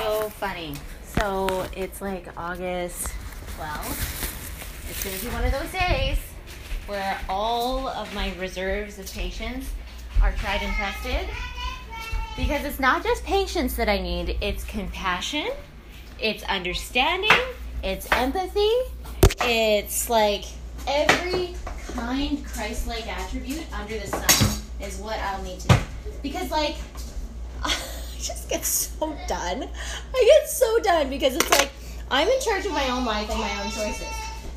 so funny. So it's like August 12th. It's going to be one of those days where all of my reserves of patience are tried and tested. Because it's not just patience that I need, it's compassion, it's understanding, it's empathy, it's like every kind Christ like attribute under the sun is what I'll need to do. Because, like, just get so done. I get so done because it's like I'm in charge of my own life and my own choices.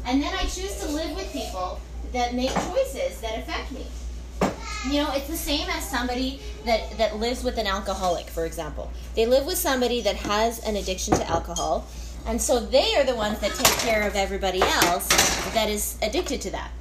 And then I choose to live with people that make choices that affect me. You know, it's the same as somebody that, that lives with an alcoholic, for example. They live with somebody that has an addiction to alcohol, and so they are the ones that take care of everybody else that is addicted to that.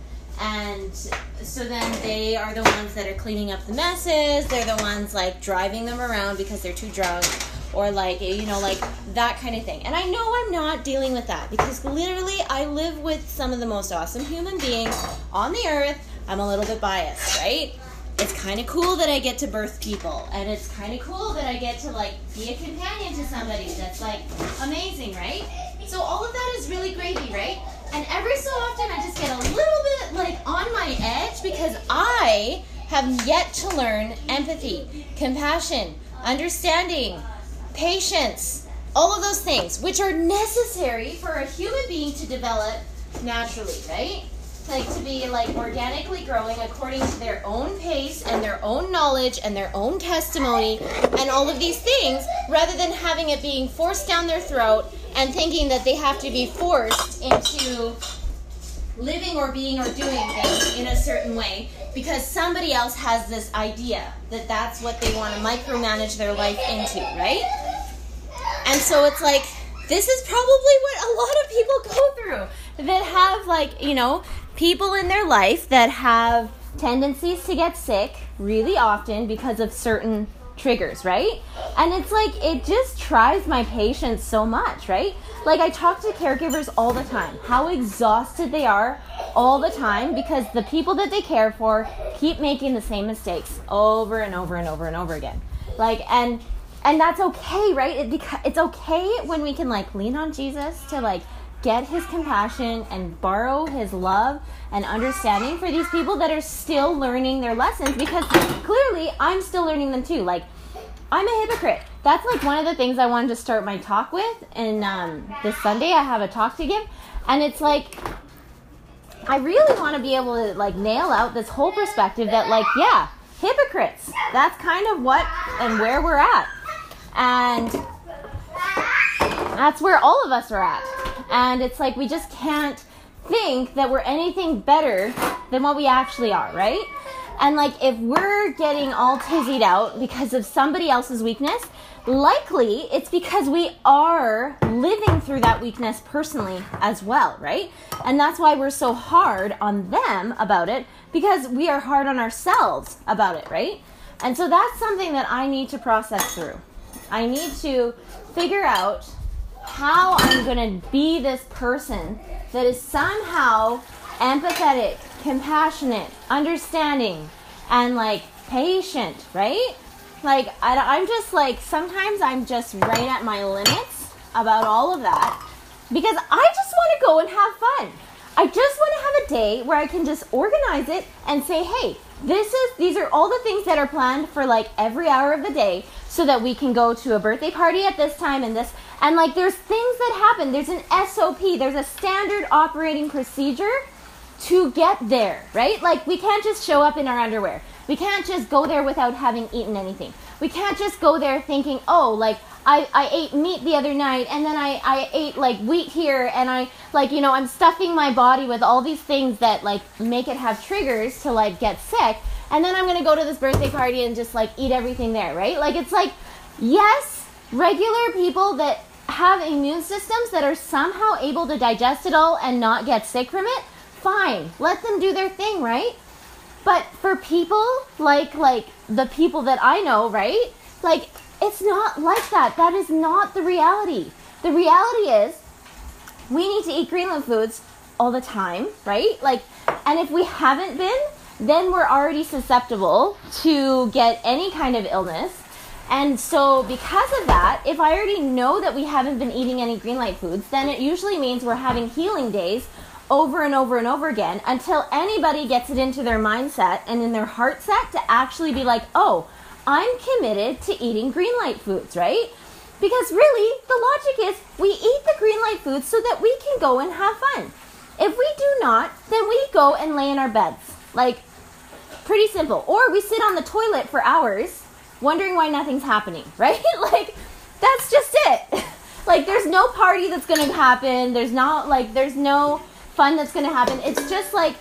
And so then they are the ones that are cleaning up the messes, they're the ones like driving them around because they're too drunk, or like, you know, like that kind of thing. And I know I'm not dealing with that because literally I live with some of the most awesome human beings on the earth. I'm a little bit biased, right? it's kind of cool that I get to birth people, and it's kind of cool that I get to like be a companion to somebody. That's like amazing, right? So all of that is really gravy, right? And every so often, I just get a little bit like on my edge because I have yet to learn empathy, compassion, understanding, patience, all of those things, which are necessary for a human being to develop naturally, right? like to be like organically growing according to their own pace and their own knowledge and their own testimony and all of these things rather than having it being forced down their throat and thinking that they have to be forced into living or being or doing things in a certain way because somebody else has this idea that that's what they want to micromanage their life into, right? And so it's like this is probably what a lot of people go through that have like, you know, people in their life that have tendencies to get sick really often because of certain triggers, right? And it's like it just tries my patience so much, right? Like I talk to caregivers all the time, how exhausted they are all the time because the people that they care for keep making the same mistakes over and over and over and over again. Like and and that's okay, right? It, it's okay when we can like lean on Jesus to like get his compassion and borrow his love and understanding for these people that are still learning their lessons because clearly I'm still learning them too. Like, I'm a hypocrite. That's like one of the things I wanted to start my talk with. And um, this Sunday, I have a talk to give. And it's like, I really want to be able to like nail out this whole perspective that, like, yeah, hypocrites. That's kind of what and where we're at. And that's where all of us are at. And it's like we just can't think that we're anything better than what we actually are, right? And like if we're getting all tizzied out because of somebody else's weakness, likely it's because we are living through that weakness personally as well, right? And that's why we're so hard on them about it because we are hard on ourselves about it, right? And so that's something that I need to process through. I need to figure out how I'm to be this person that is somehow empathetic, compassionate, understanding, and like patient, right? Like, I, am just like, sometimes I'm just right at my limits about all of that because I just want to go and have fun. I just want to have a day where I can just organize it and say, hey, this is these are all the things that are planned for like every hour of the day so that we can go to a birthday party at this time and this and like there's things that happen. There's an SOP, there's a standard operating procedure to get there, right? Like we can't just show up in our underwear. We can't just go there without having eaten anything. We can't just go there thinking, oh, like I, I ate meat the other night and then I, I ate like wheat here and I like, you know, I'm stuffing my body with all these things that like make it have triggers to like get sick. And then I'm gonna go to this birthday party and just like eat everything there, right? Like it's like, yes, regular people that have immune systems that are somehow able to digest it all and not get sick from it, fine. Let them do their thing, right? But for people like like the people that I know, right? Like it's not like that. That is not the reality. The reality is we need to eat green light foods all the time, right? Like and if we haven't been, then we're already susceptible to get any kind of illness And so, because of that, if I already know that we haven't been eating any green light foods, then it usually means we're having healing days over and over and over again until anybody gets it into their mindset and in their heart set to actually be like, oh, I'm committed to eating green light foods, right? Because really, the logic is we eat the green light foods so that we can go and have fun. If we do not, then we go and lay in our beds. Like, pretty simple. Or we sit on the toilet for hours wondering why nothing's happening, right? like, that's just it. like, there's no party that's gonna happen. There's not, like, there's no fun that's to happen. It's just like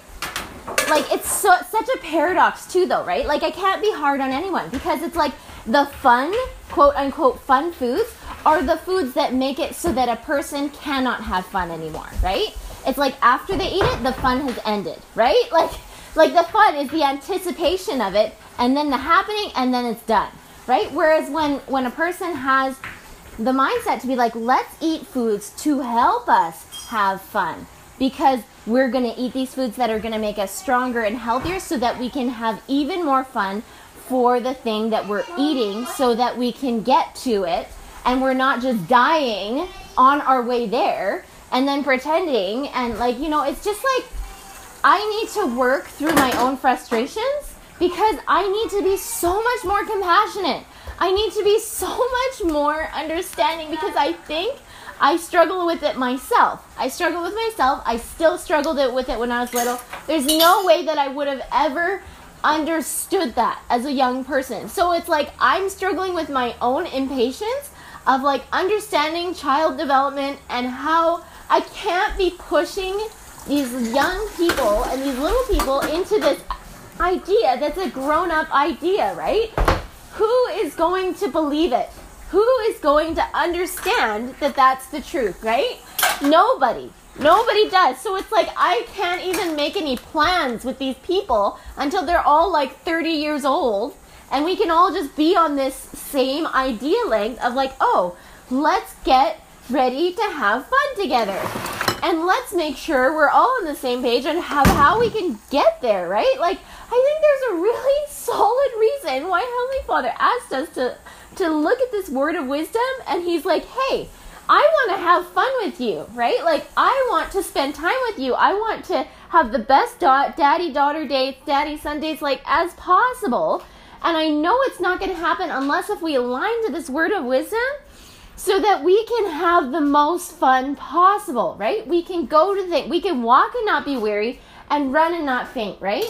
like it's so such a paradox too though, right? Like I can't be hard on anyone because it's like the fun, quote unquote fun foods are the foods that make it so that a person cannot have fun anymore, right? It's like after they eat it, the fun has ended, right? Like like the fun is the anticipation of it and then the happening and then it's done, right? Whereas when when a person has the mindset to be like, let's eat foods to help us have fun because we're going to eat these foods that are going to make us stronger and healthier so that we can have even more fun for the thing that we're eating so that we can get to it and we're not just dying on our way there and then pretending and like you know it's just like I need to work through my own frustrations because I need to be so much more compassionate. I need to be so much more understanding because I think I struggle with it myself. I struggle with myself. I still struggled with it when I was little. There's no way that I would have ever understood that as a young person. So it's like I'm struggling with my own impatience of like understanding child development and how I can't be pushing these young people and these little people into this idea that's a grown up idea, right? Who is going to believe it? who is going to understand that that's the truth, right? Nobody. Nobody does. So it's like I can't even make any plans with these people until they're all like 30 years old. And we can all just be on this same idea length of like, oh, let's get ready to have fun together. And let's make sure we're all on the same page on how, how we can get there, right? Like, I think there's a really solid reason why Heavenly Father asked us to to look at this word of wisdom and he's like, hey, I want to have fun with you, right? Like, I want to spend time with you. I want to have the best da- daddy daughter dates, daddy son dates, like, as possible. And I know it's not going to happen unless if we align to this word of wisdom so that we can have the most fun possible, right? We can go to the, we can walk and not be weary and run and not faint, right?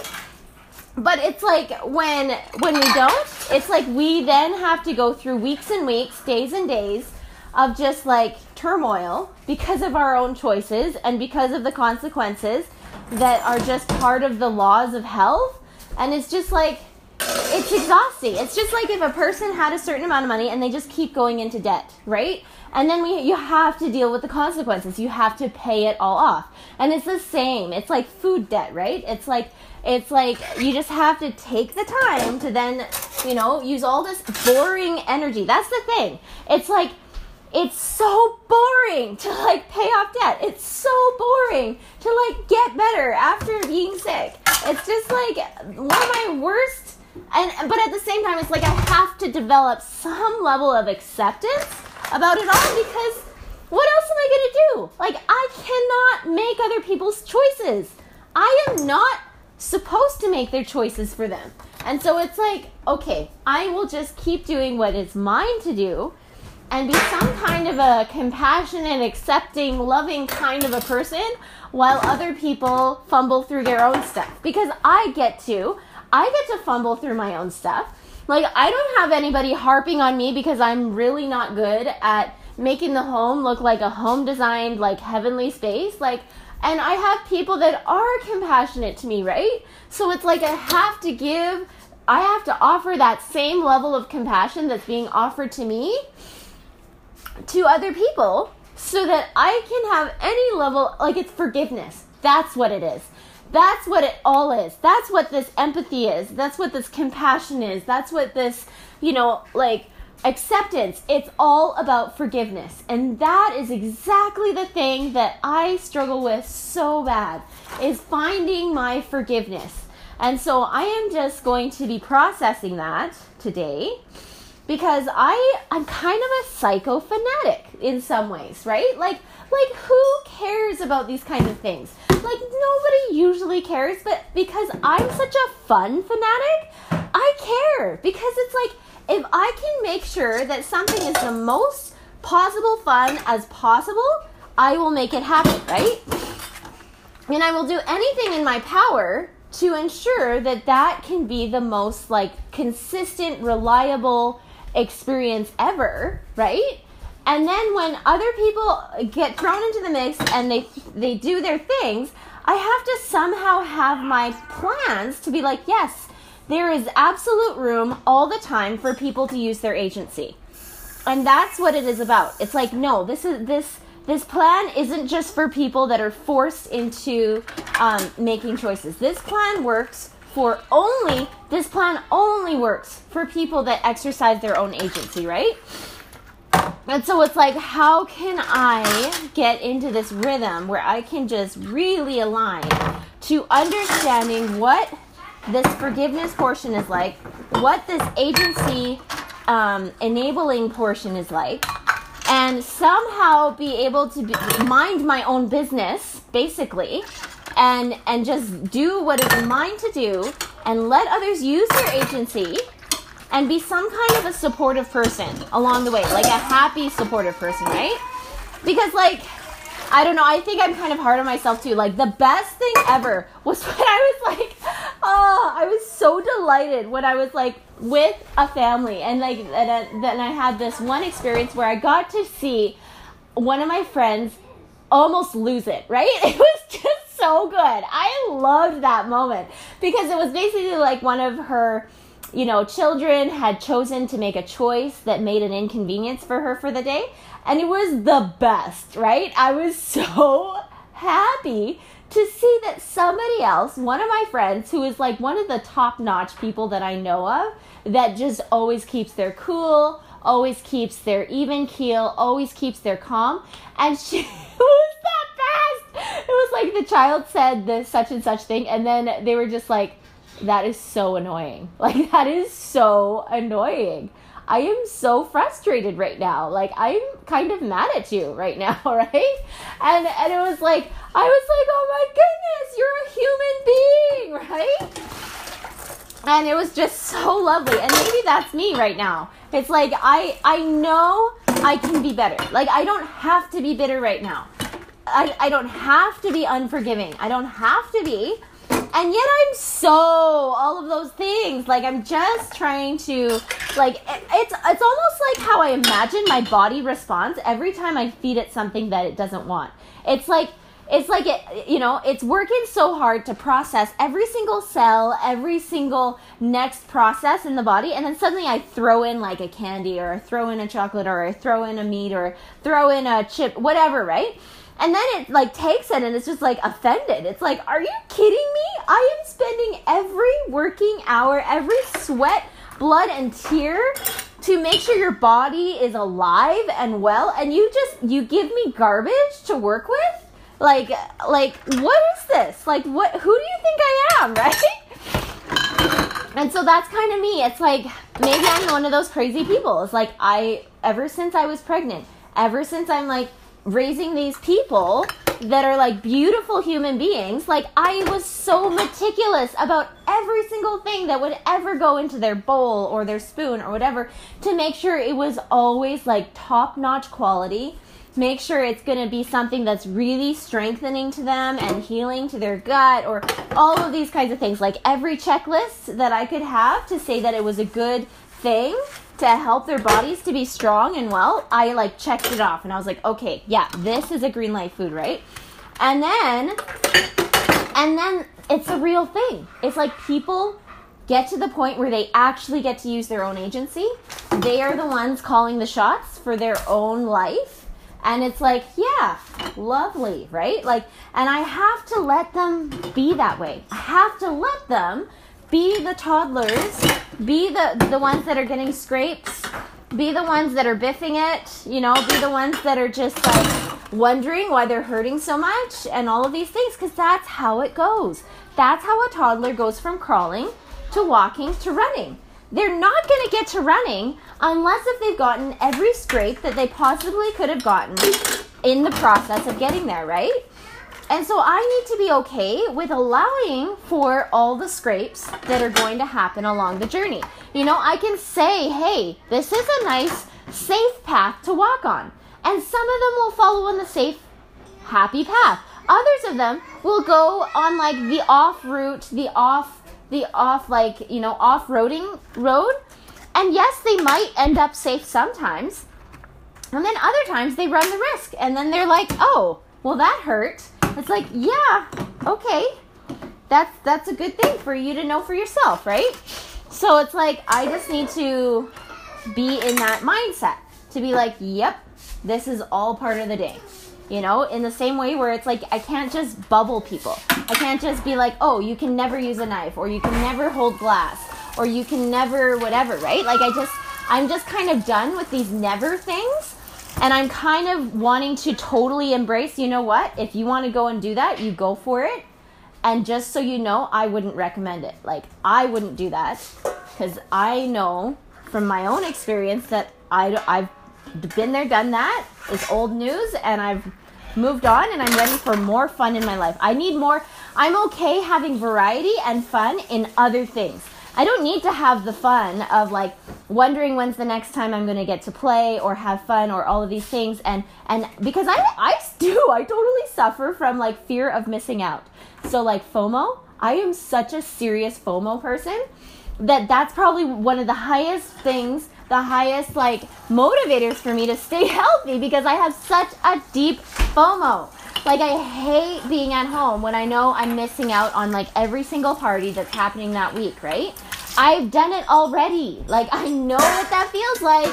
but it's like when when we don't it's like we then have to go through weeks and weeks days and days of just like turmoil because of our own choices and because of the consequences that are just part of the laws of health and it's just like it's exhausting it's just like if a person had a certain amount of money and they just keep going into debt right and then we you have to deal with the consequences you have to pay it all off and it's the same it's like food debt right it's like it's like you just have to take the time to then, you know, use all this boring energy. That's the thing. It's like it's so boring to like pay off debt. It's so boring to like get better after being sick. It's just like one of my worst and but at the same time it's like I have to develop some level of acceptance about it all because what else am I going to do? Like I cannot make other people's choices. I am not supposed to make their choices for them. And so it's like, okay, I will just keep doing what is mine to do and be some kind of a compassionate, accepting, loving kind of a person while other people fumble through their own stuff. Because I get to, I get to fumble through my own stuff. Like, I don't have anybody harping on me because I'm really not good at making the home look like a home designed, like heavenly space. Like, and I have people that are compassionate to me, right? So it's like I have to give, I have to offer that same level of compassion that's being offered to me to other people so that I can have any level, like it's forgiveness. That's what it is. That's what it all is. That's what this empathy is. That's what this compassion is. That's what this, you know, like acceptance it's all about forgiveness and that is exactly the thing that i struggle with so bad is finding my forgiveness and so i am just going to be processing that today because I I'm kind of a psycho fanatic in some ways, right? Like like who cares about these kinds of things? Like nobody usually cares, but because I'm such a fun fanatic, I care because it's like if I can make sure that something is the most possible fun as possible, I will make it happen, right? And I will do anything in my power to ensure that that can be the most like consistent, reliable experience ever, right? And then when other people get thrown into the mix and they they do their things, I have to somehow have my plans to be like, yes, there is absolute room all the time for people to use their agency. And that's what it is about. It's like, no, this is this this plan isn't just for people that are forced into um, making choices. This plan works for only, this plan only works for people that exercise their own agency, right? And so it's like, how can I get into this rhythm where I can just really align to understanding what this forgiveness portion is like, what this agency um, enabling portion is like, and somehow be able to be, mind my own business, basically, and and just do what is mine to do, and let others use their agency, and be some kind of a supportive person along the way, like a happy supportive person, right? Because like I don't know. I think I'm kind of hard on myself too. Like the best thing ever was when I was like, oh, I was so delighted when I was like with a family and like and then I had this one experience where I got to see one of my friends almost lose it. Right? It was just so good. I loved that moment because it was basically like one of her you know, children had chosen to make a choice that made an inconvenience for her for the day and it was the best, right? I was so happy to see that somebody else, one of my friends, who is like one of the top notch people that I know of, that just always keeps their cool, always keeps their even keel, always keeps their calm, and she was that fast. It was like the child said this such and such thing, and then they were just like, that is so annoying. Like, that is so annoying. I am so frustrated right now. Like I'm kind of mad at you right now, right? And and it was like I was like, "Oh my goodness, you're a human being," right? And it was just so lovely. And maybe that's me right now. It's like I I know I can be better. Like I don't have to be bitter right now. I, I don't have to be unforgiving. I don't have to be and yet I'm so all of those things. Like I'm just trying to like it, it's it's almost like how I imagine my body responds every time I feed it something that it doesn't want. It's like it's like it you know it's working so hard to process every single cell every single next process in the body and then suddenly i throw in like a candy or I throw in a chocolate or i throw in a meat or throw in a chip whatever right and then it like takes it and it's just like offended. It's like, are you kidding me? I am spending every working hour, every sweat, blood, and tear to make sure your body is alive and well, and you just you give me garbage to work with? Like like what is this? Like what who do you think I am, right? And so that's kind of me. It's like maybe I'm one of those crazy people. It's like I ever since I was pregnant, ever since I'm like raising these people that are like beautiful human beings. Like, I was so meticulous about every single thing that would ever go into their bowl or their spoon or whatever to make sure it was always like top notch quality. Make sure it's going to be something that's really strengthening to them and healing to their gut or all of these kinds of things. Like every checklist that I could have to say that it was a good thing to help their bodies to be strong and well, I like checked it off and I was like, okay, yeah, this is a green light food, right? And then, and then it's a real thing. It's like people get to the point where they actually get to use their own agency. They are the ones calling the shots for their own life. And it's like, yeah, lovely, right? Like, and I have to let them be that way. I have to let them be the toddlers, be the the ones that are getting scrapes, be the ones that are biffing it, you know, be the ones that are just like wondering why they're hurting so much and all of these things cuz that's how it goes. That's how a toddler goes from crawling to walking to running. they're not going to get to running unless if they've gotten every scrape that they possibly could have gotten in the process of getting there, right? And so I need to be okay with allowing for all the scrapes that are going to happen along the journey. You know, I can say, hey, this is a nice, safe path to walk on. And some of them will follow on the safe, happy path. Others of them will go on like the off route, the off, the off, like, you know, off roading road. And yes, they might end up safe sometimes. And then other times they run the risk. And then they're like, oh, well, that hurt it's like, yeah, okay. That's that's a good thing for you to know for yourself, right? So it's like I just need to be in that mindset to be like, yep, this is all part of the day. You know, in the same way where it's like I can't just bubble people. I can't just be like, "Oh, you can never use a knife or you can never hold glass or you can never whatever," right? Like I just I'm just kind of done with these never things and I'm kind of wanting to totally embrace, you know what? If you want to go and do that, you go for it. And just so you know, I wouldn't recommend it. Like, I wouldn't do that because I know from my own experience that I, I've been there, done that. It's old news, and I've moved on, and I'm ready for more fun in my life. I need more. I'm okay having variety and fun in other things. I don't need to have the fun of like wondering when's the next time I'm going to get to play or have fun or all of these things and and because I I do I totally suffer from like fear of missing out. So like FOMO, I am such a serious FOMO person that that's probably one of the highest things, the highest like motivators for me to stay healthy because I have such a deep FOMO. Like I hate being at home when I know I'm missing out on like every single party that's happening that week, right? I've done it already. Like I know what that feels like.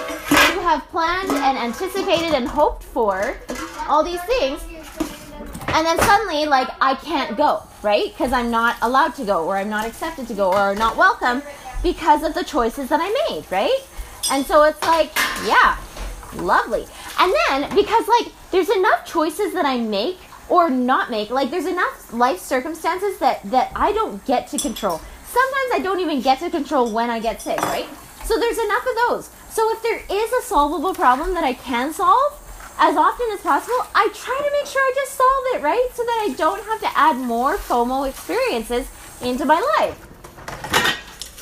You have planned and anticipated and hoped for all these things. And then suddenly like I can't go, right? Cuz I'm not allowed to go or I'm not accepted to go or not welcome because of the choices that I made, right? And so it's like, yeah, lovely. And then because like there's enough choices that I make or not make. Like there's enough life circumstances that that I don't get to control. Sometimes I don't even get to control when I get sick, right? So there's enough of those. So if there is a solvable problem that I can solve as often as possible, I try to make sure I just solve it, right? So that I don't have to add more FOMO experiences into my life.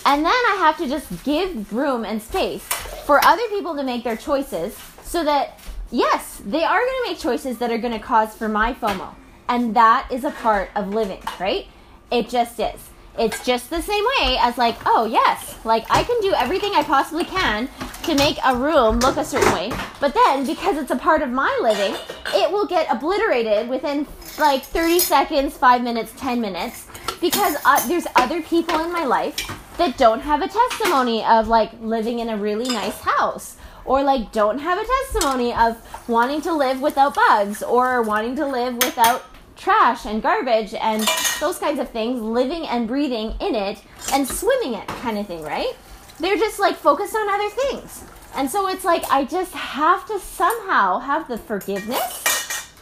And then I have to just give room and space for other people to make their choices so that yes, they are going to make choices that are going to cause for my FOMO. And that is a part of living, right? It just is. It's just the same way as like, oh yes, like I can do everything I possibly can to make a room look a certain way, but then because it's a part of my living, it will get obliterated within like 30 seconds, 5 minutes, 10 minutes because uh, there's other people in my life that don't have a testimony of like living in a really nice house or like don't have a testimony of wanting to live without bugs or wanting to live without trash and garbage and those kinds of things, living and breathing in it and swimming it kind of thing, right? They're just like focused on other things. And so it's like I just have to somehow have the forgiveness,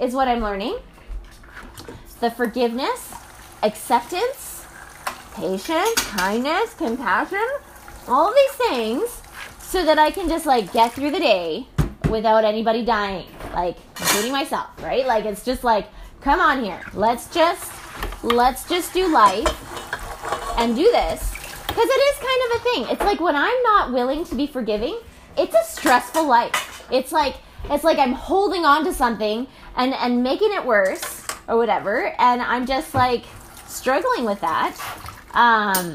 is what I'm learning. The forgiveness, acceptance, patience, kindness, compassion, all these things so that I can just like get through the day without anybody dying, like including myself, right? Like it's just like, come on here, let's just let's just do life and do this because it is kind of a thing. It's like when I'm not willing to be forgiving, it's a stressful life. It's like it's like I'm holding on to something and and making it worse or whatever, and I'm just like struggling with that. Um,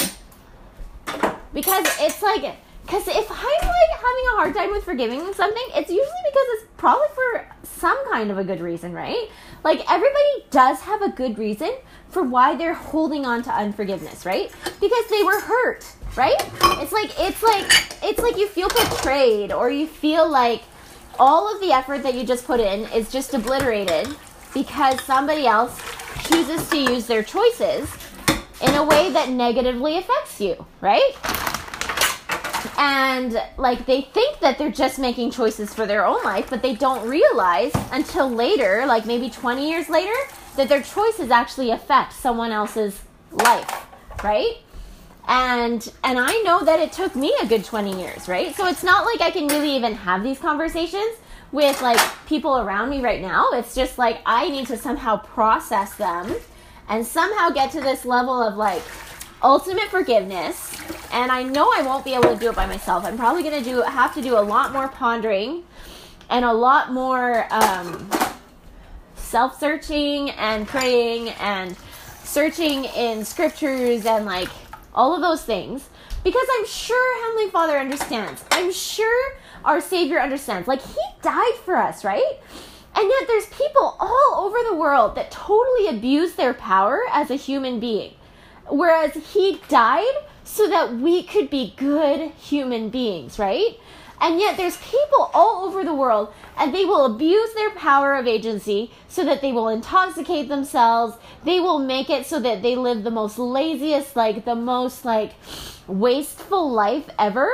because it's like because if I'm like having a hard time with forgiving something, it's usually because it's probably for some kind of a good reason, right? Like everybody does have a good reason for why they're holding on to unforgiveness, right? Because they were hurt, right? It's like it's like it's like you feel betrayed or you feel like all of the effort that you just put in is just obliterated because somebody else chooses to use their choices in a way that negatively affects you, right? And like they think that they're just making choices for their own life but they don't realize until later like maybe 20 years later that their choices actually affect someone else's life right and and I know that it took me a good 20 years, right? So it's not like I can really even have these conversations with like people around me right now. It's just like I need to somehow process them and somehow get to this level of like ultimate forgiveness. And I know I won't be able to do it by myself. I'm probably going to do have to do a lot more pondering and a lot more um, self-searching and praying and searching in scriptures and like all of those things because I'm sure Heavenly Father understands. I'm sure our Savior understands. Like, He died for us, right? And yet, there's people all over the world that totally abuse their power as a human being. Whereas He died so that we could be good human beings, right? And yet, there's people all over the world, and they will abuse their power of agency so that they will intoxicate themselves. They will make it so that they live the most laziest, like the most like wasteful life ever,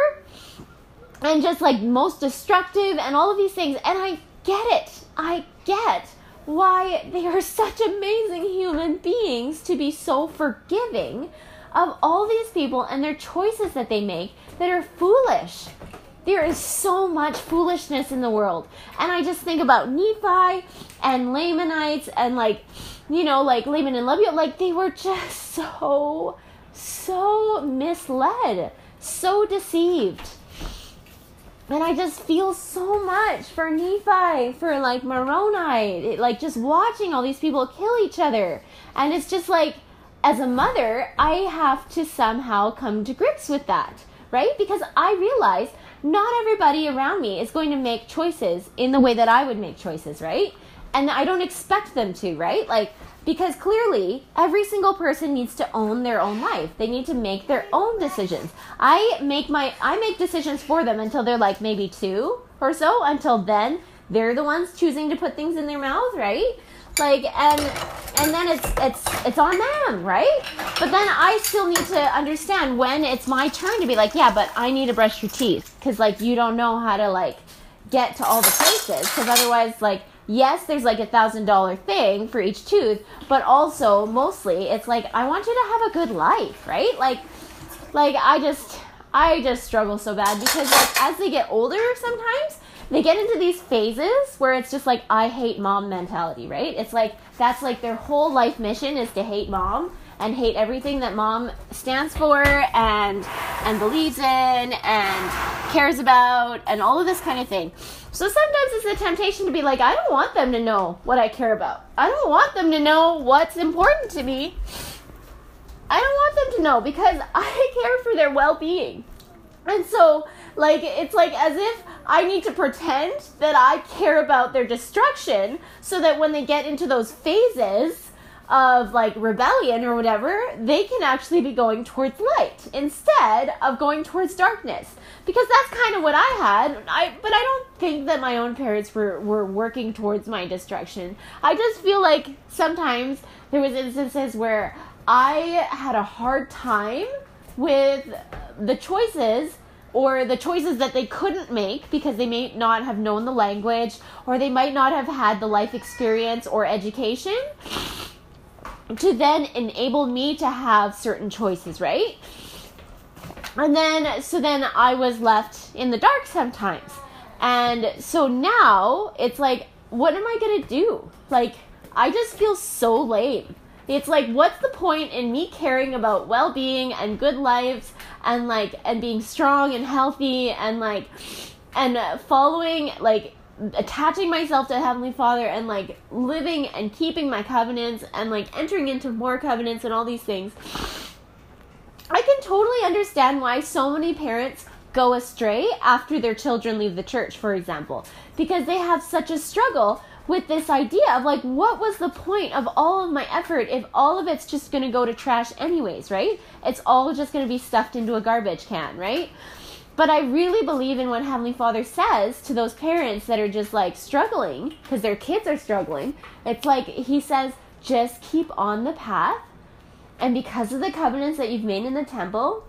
and just like most destructive, and all of these things. And I get it. I get why they are such amazing human beings to be so forgiving of all these people and their choices that they make that are foolish there is so much foolishness in the world. And I just think about Nephi and Lamanites and like, you know, like Laman and Lemuel, like they were just so, so misled, so deceived. And I just feel so much for Nephi, for like Moroni, it, like just watching all these people kill each other. And it's just like, as a mother, I have to somehow come to grips with that, right? Because I realize not everybody around me is going to make choices in the way that I would make choices, right? And I don't expect them to, right? Like, because clearly every single person needs to own their own life. They need to make their own decisions. I make my I make decisions for them until they're like maybe 2 or so. Until then, they're the ones choosing to put things in their mouth, right? like and and then it's it's it's on them right but then i still need to understand when it's my turn to be like yeah but i need to brush your teeth because like you don't know how to like get to all the places because otherwise like yes there's like a thousand dollar thing for each tooth but also mostly it's like i want you to have a good life right like like i just i just struggle so bad because like as they get older sometimes they get into these phases where it's just like I hate mom mentality, right? It's like that's like their whole life mission is to hate mom and hate everything that mom stands for and and believes in and cares about and all of this kind of thing. So sometimes it's a temptation to be like, I don't want them to know what I care about. I don't want them to know what's important to me. I don't want them to know because I care for their well-being. And so like it's like as if I need to pretend that I care about their destruction so that when they get into those phases of like rebellion or whatever, they can actually be going towards light instead of going towards darkness. Because that's kind of what I had. I but I don't think that my own parents were were working towards my destruction. I just feel like sometimes there was instances where I had a hard time with the choices or the choices that they couldn't make because they may not have known the language or they might not have had the life experience or education to then enable me to have certain choices, right? And then, so then I was left in the dark sometimes. And so now it's like, what am I gonna do? Like, I just feel so lame. It's like, what's the point in me caring about well being and good lives and like, and being strong and healthy and like, and following, like, attaching myself to Heavenly Father and like living and keeping my covenants and like entering into more covenants and all these things. I can totally understand why so many parents go astray after their children leave the church, for example, because they have such a struggle with this idea of like what was the point of all of my effort if all of it's just to go to trash anyways right it's all just to be stuffed into a garbage can right but i really believe in what heavenly father says to those parents that are just like struggling because their kids are struggling. It's like he says just keep on the path and because of the covenants that you've made in the temple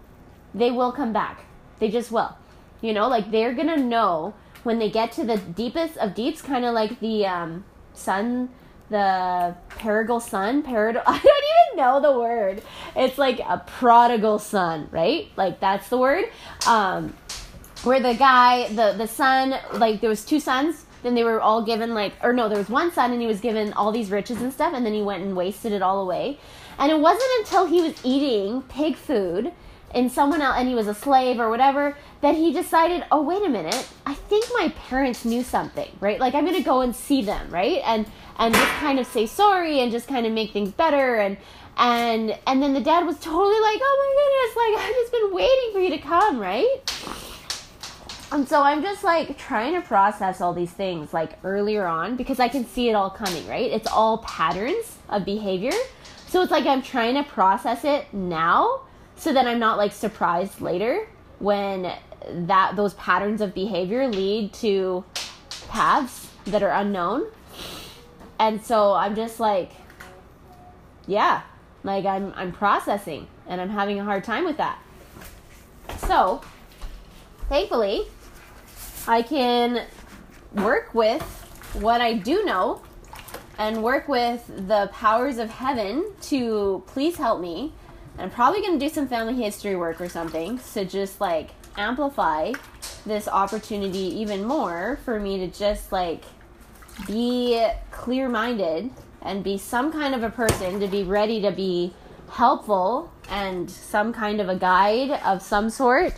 they will come back. They just will. You know like they're to know when they get to the deepest of deeps, kind of like the um, sun, the Perigal son Paradol. I don't even know the word. It's like a prodigal son, right? Like that's the word. Um, where the guy, the the son, like there was two sons. Then they were all given like, or no, there was one son, and he was given all these riches and stuff, and then he went and wasted it all away. And it wasn't until he was eating pig food in someone else, and he was a slave or whatever, that he decided, oh wait a minute, I think my parents knew something, right? Like I'm gonna go and see them, right? And and just kind of say sorry and just kind of make things better and and and then the dad was totally like, oh my goodness, like I've just been waiting for you to come, right? And so I'm just like trying to process all these things like earlier on because I can see it all coming, right? It's all patterns of behavior. So it's like I'm trying to process it now so then I'm not like surprised later when that those patterns of behavior lead to paths that are unknown. And so I'm just like yeah, like I'm I'm processing and I'm having a hard time with that. So, thankfully, I can work with what I do know and work with the powers of heaven to please help me. I'm probably going to do some family history work or something to just like amplify this opportunity even more for me to just like be clear minded and be some kind of a person to be ready to be helpful and some kind of a guide of some sort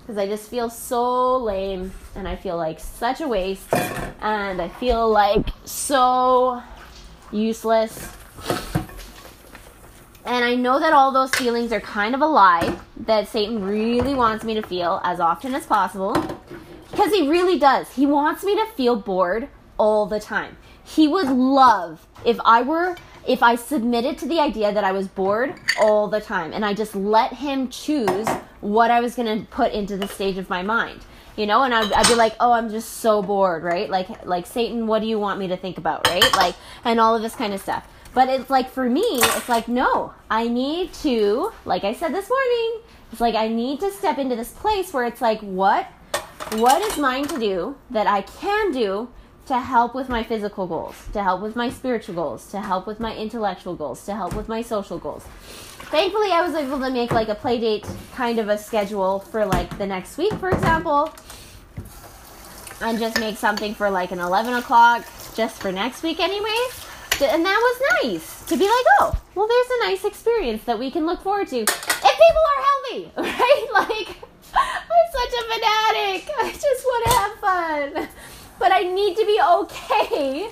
because I just feel so lame and I feel like such a waste and I feel like so useless. And I know that all those feelings are kind of a lie that Satan really wants me to feel as often as possible because he really does. He wants me to feel bored all the time. He would love if I were if I submitted to the idea that I was bored all the time and I just let him choose what I was going to put into the stage of my mind. You know, and I'd, I'd be like, oh, I'm just so bored, right? Like, like Satan, what do you want me to think about, right? Like, and all of this kind of stuff. But it's like for me, it's like, no, I need to, like I said this morning, it's like I need to step into this place where it's like, what, what is mine to do that I can do to help with my physical goals, to help with my spiritual goals, to help with my intellectual goals, to help with my social goals. Thankfully, I was able to make like a play date kind of a schedule for like the next week, for example, and just make something for like an 11 o'clock just for next week, anyways. And that was nice to be like, oh, well, there's a nice experience that we can look forward to if people are healthy, right? Like, I'm such a fanatic. I just want to have fun but I need to be okay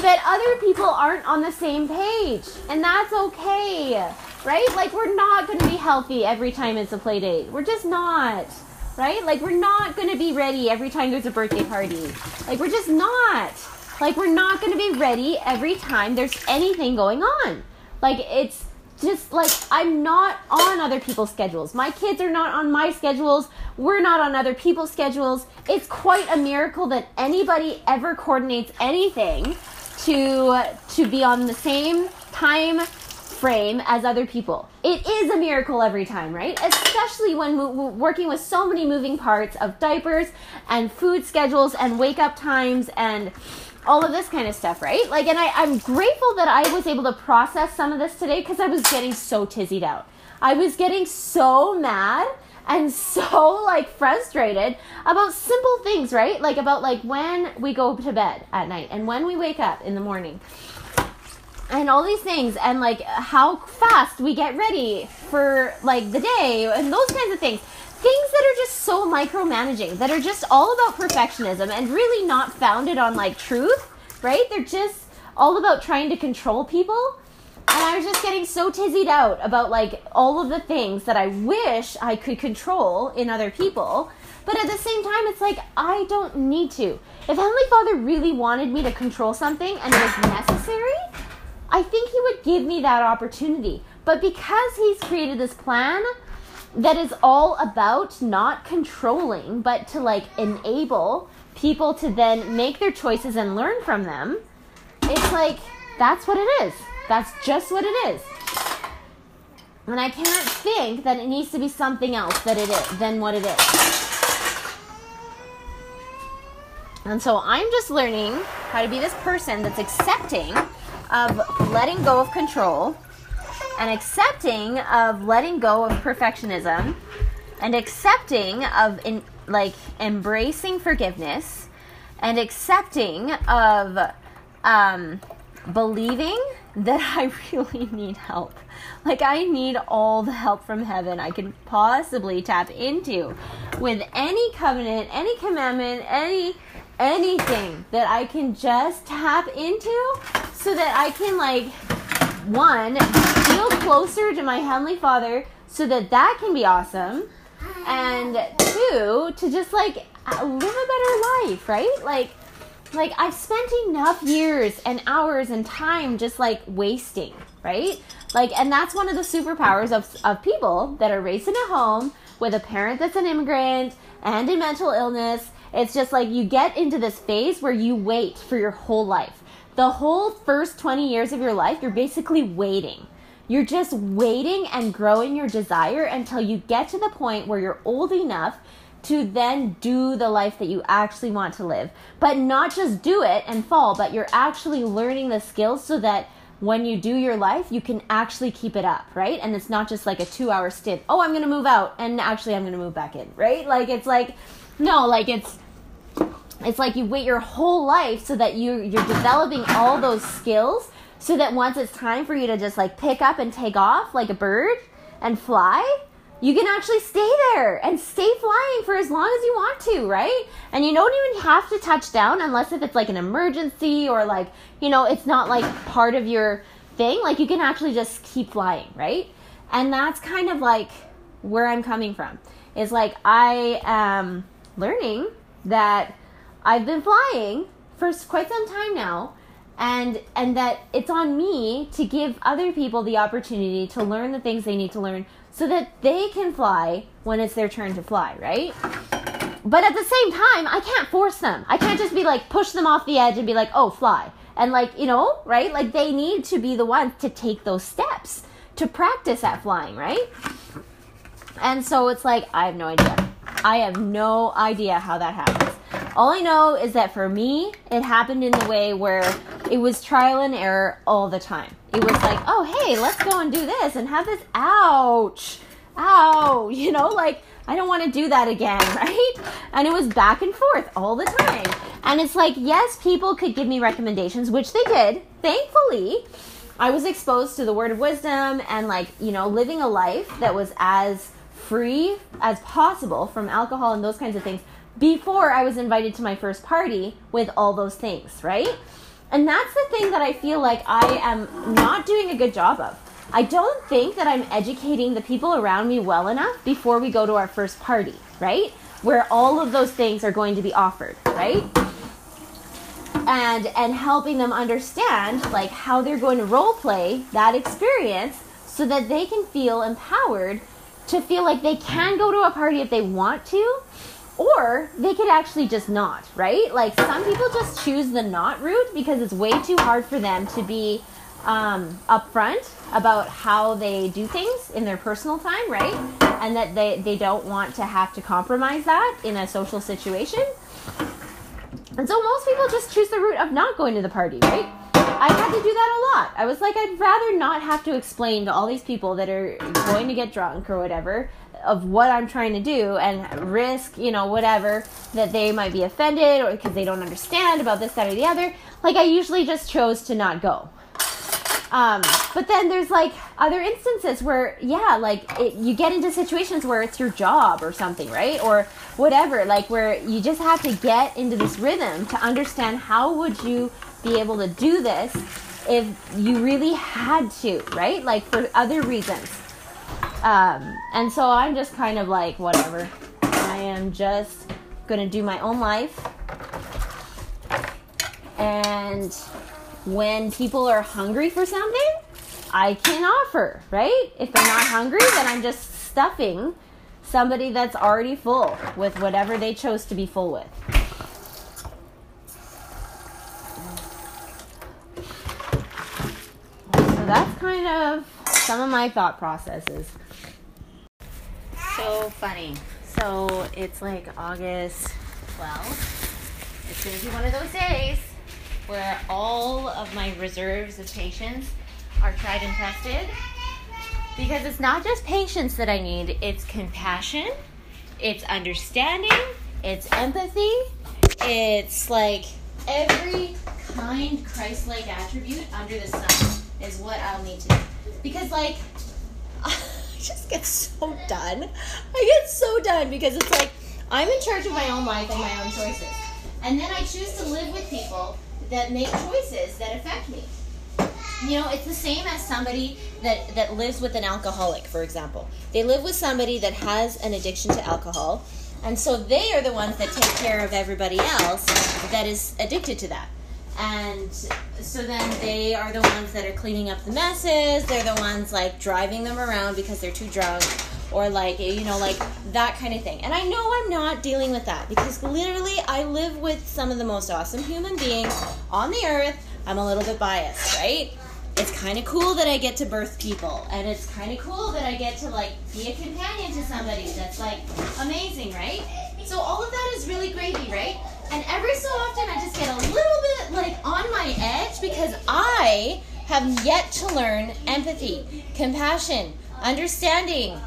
that other people aren't on the same page. And that's okay, right? Like, we're not going to be healthy every time it's a play date. We're just not, right? Like, we're not going to be ready every time there's a birthday party. Like, we're just not. Like, we're not going to be ready every time there's anything going on. Like, it's just like I'm not on other people's schedules. My kids are not on my schedules. We're not on other people's schedules. It's quite a miracle that anybody ever coordinates anything to to be on the same time frame as other people. It is a miracle every time, right? Especially when we're working with so many moving parts of diapers and food schedules and wake up times and all of this kind of stuff, right? Like, and I, I'm grateful that I was able to process some of this today because I was getting so tizzied out. I was getting so mad and so like frustrated about simple things, right? Like about like when we go to bed at night and when we wake up in the morning. And all these things and like how fast we get ready for like the day and those kinds of things things that are just so micromanaging, that are just all about perfectionism and really not founded on like truth, right? They're just all about trying to control people. And I was just getting so tizzied out about like all of the things that I wish I could control in other people. But at the same time, it's like, I don't need to. If Heavenly Father really wanted me to control something and it was necessary, I think He would give me that opportunity. But because He's created this plan that is all about not controlling, but to like enable people to then make their choices and learn from them. It's like that's what it is. That's just what it is. And I can't think that it needs to be something else that it is than what it is. And so I'm just learning how to be this person that's accepting of letting go of control and accepting of letting go of perfectionism and accepting of in, like embracing forgiveness and accepting of um, believing that I really need help. Like, I need all the help from heaven I can possibly tap into with any covenant, any commandment, any anything that I can just tap into so that I can, like, one, feel closer to my Heavenly Father so that that can be awesome. And two, to just, like, live a better life, right? Like, like I've spent enough years and hours and time just like wasting, right? Like, and that's one of the superpowers of, of people that are raised in a home with a parent that's an immigrant and in mental illness. It's just like you get into this phase where you wait for your whole life. The whole first 20 years of your life, you're basically waiting. You're just waiting and growing your desire until you get to the point where you're old enough to then do the life that you actually want to live. But not just do it and fall, but you're actually learning the skills so that when you do your life, you can actually keep it up, right? And it's not just like a two hour stint. Oh, I'm going to move out and actually I'm going to move back in, right? Like it's like, no, like it's, it's like you wait your whole life so that you you're developing all those skills so that once it's time for you to just like pick up and take off like a bird and fly, you can actually stay there and stay flying for as long as you want to, right? And you don't even have to touch down unless if it's like an emergency or like, you know, it's not like part of your thing. Like you can actually just keep flying, right? And that's kind of like where I'm coming from. Is like I am learning that I've been flying for quite some time now and and that it's on me to give other people the opportunity to learn the things they need to learn so that they can fly when it's their turn to fly, right? But at the same time, I can't force them. I can't just be like push them off the edge and be like, "Oh, fly." And like, you know, right? Like they need to be the ones to take those steps to practice at flying, right? And so it's like I have no idea. I have no idea how that happens. All I know is that for me, it happened in the way where it was trial and error all the time. It was like, oh, hey, let's go and do this and have this. Ouch. Ow. You know, like, I don't want to do that again, right? And it was back and forth all the time. And it's like, yes, people could give me recommendations, which they did, thankfully. I was exposed to the word of wisdom and, like, you know, living a life that was as free as possible from alcohol and those kinds of things before I was invited to my first party with all those things, right? And that's the thing that I feel like I am not doing a good job of. I don't think that I'm educating the people around me well enough before we go to our first party, right? Where all of those things are going to be offered, right? And and helping them understand like how they're going to role play that experience so that they can feel empowered to feel like they can go to a party if they want to or they could actually just not, right? Like some people just choose the not route because it's way too hard for them to be um, upfront about how they do things in their personal time, right? And that they, they don't want to have to compromise that in a social situation. And so most people just choose the route of not going to the party, right? I had to do that a lot. I was like, I'd rather not have to explain to all these people that are going to get drunk or whatever of what I'm trying to do and risk, you know, whatever that they might be offended or because they don't understand about this, that, or the other. Like, I usually just chose to not go. Um, but then there's like other instances where, yeah, like it, you get into situations where it's your job or something, right? Or whatever, like where you just have to get into this rhythm to understand how would you be able to do this if you really had to, right? Like for other reasons. Um, and so I'm just kind of like, whatever. I am just gonna do my own life. And when people are hungry for something, I can offer, right? If they're not hungry, then I'm just stuffing somebody that's already full with whatever they chose to be full with. That's kind of some of my thought processes so funny. So it's like August 12th. It's going to be one of those days where all of my reserves of patience are tried and tested. Because it's not just patience that I need, it's compassion, it's understanding, it's empathy, it's like every kind Christ like attribute under the sun is what I'll need to do. Because, like, I just get so done. I get so done because it's like I'm in charge of my own life and my own choices. And then I choose to live with people that make choices that affect me. You know, it's the same as somebody that, that lives with an alcoholic, for example. They live with somebody that has an addiction to alcohol, and so they are the ones that take care of everybody else that is addicted to that. And so then they are the ones that are cleaning up the messes, they're the ones like driving them around because they're too drunk or like you know like that kind of thing. And i know i'm not dealing with that because literally i live with some of the most awesome human beings on the earth. I'm a little bit biased right? It's kind of cool that i get to birth people and it's kind of cool that i get to like be a companion to somebody that's like amazing right? So all of that is really gravy right and every so often i just get a little bit like on my edge because i have yet to learn empathy compassion understanding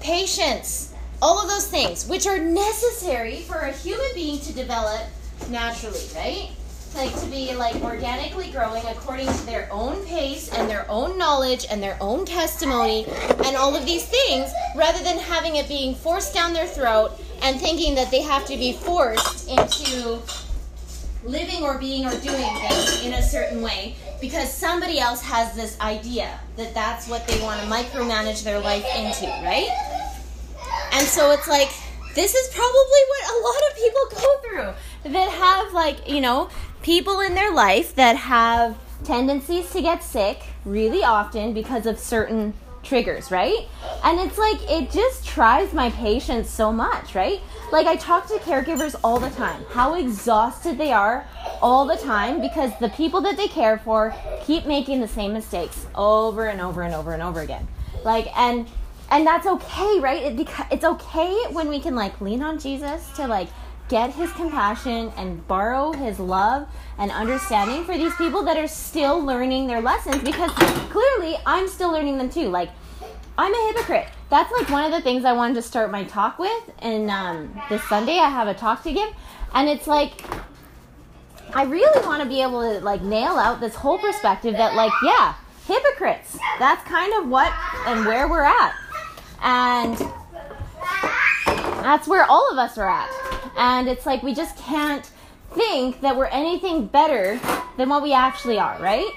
patience, all of those things, which are necessary for a human being to develop naturally, right? Like to be like organically growing according to their own pace and their own knowledge and their own testimony and all of these things, rather than having it being forced down their throat and thinking that they have to be forced into living or being or doing things in a certain way because somebody else has this idea that that's what they want to micromanage their life into, right? And so it's like, this is probably what a lot of people go through that have, like, you know, people in their life that have tendencies to get sick really often because of certain triggers, right? And it's like, it just tries my patience so much, right? Like, I talk to caregivers all the time, how exhausted they are all the time because the people that they care for keep making the same mistakes over and over and over and over again. Like, and and that's okay, right? It, it's okay when we can like lean on Jesus to like get his compassion and borrow his love and understanding for these people that are still learning their lessons because clearly I'm still learning them too. Like, I'm a hypocrite. That's like one of the things I wanted to start my talk with. And um, this Sunday, I have a talk to give. And it's like, I really want to be able to like nail out this whole perspective that, like, yeah, hypocrites. That's kind of what and where we're at. And that's where all of us are at. And it's like we just can't think that we're anything better than what we actually are, right?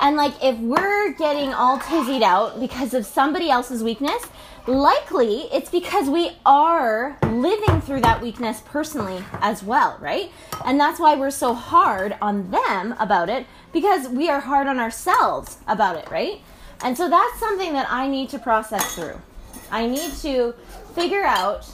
And like if we're getting all tizzied out because of somebody else's weakness, likely it's because we are living through that weakness personally as well, right? And that's why we're so hard on them about it because we are hard on ourselves about it, right? And so that's something that I need to process through. I need to figure out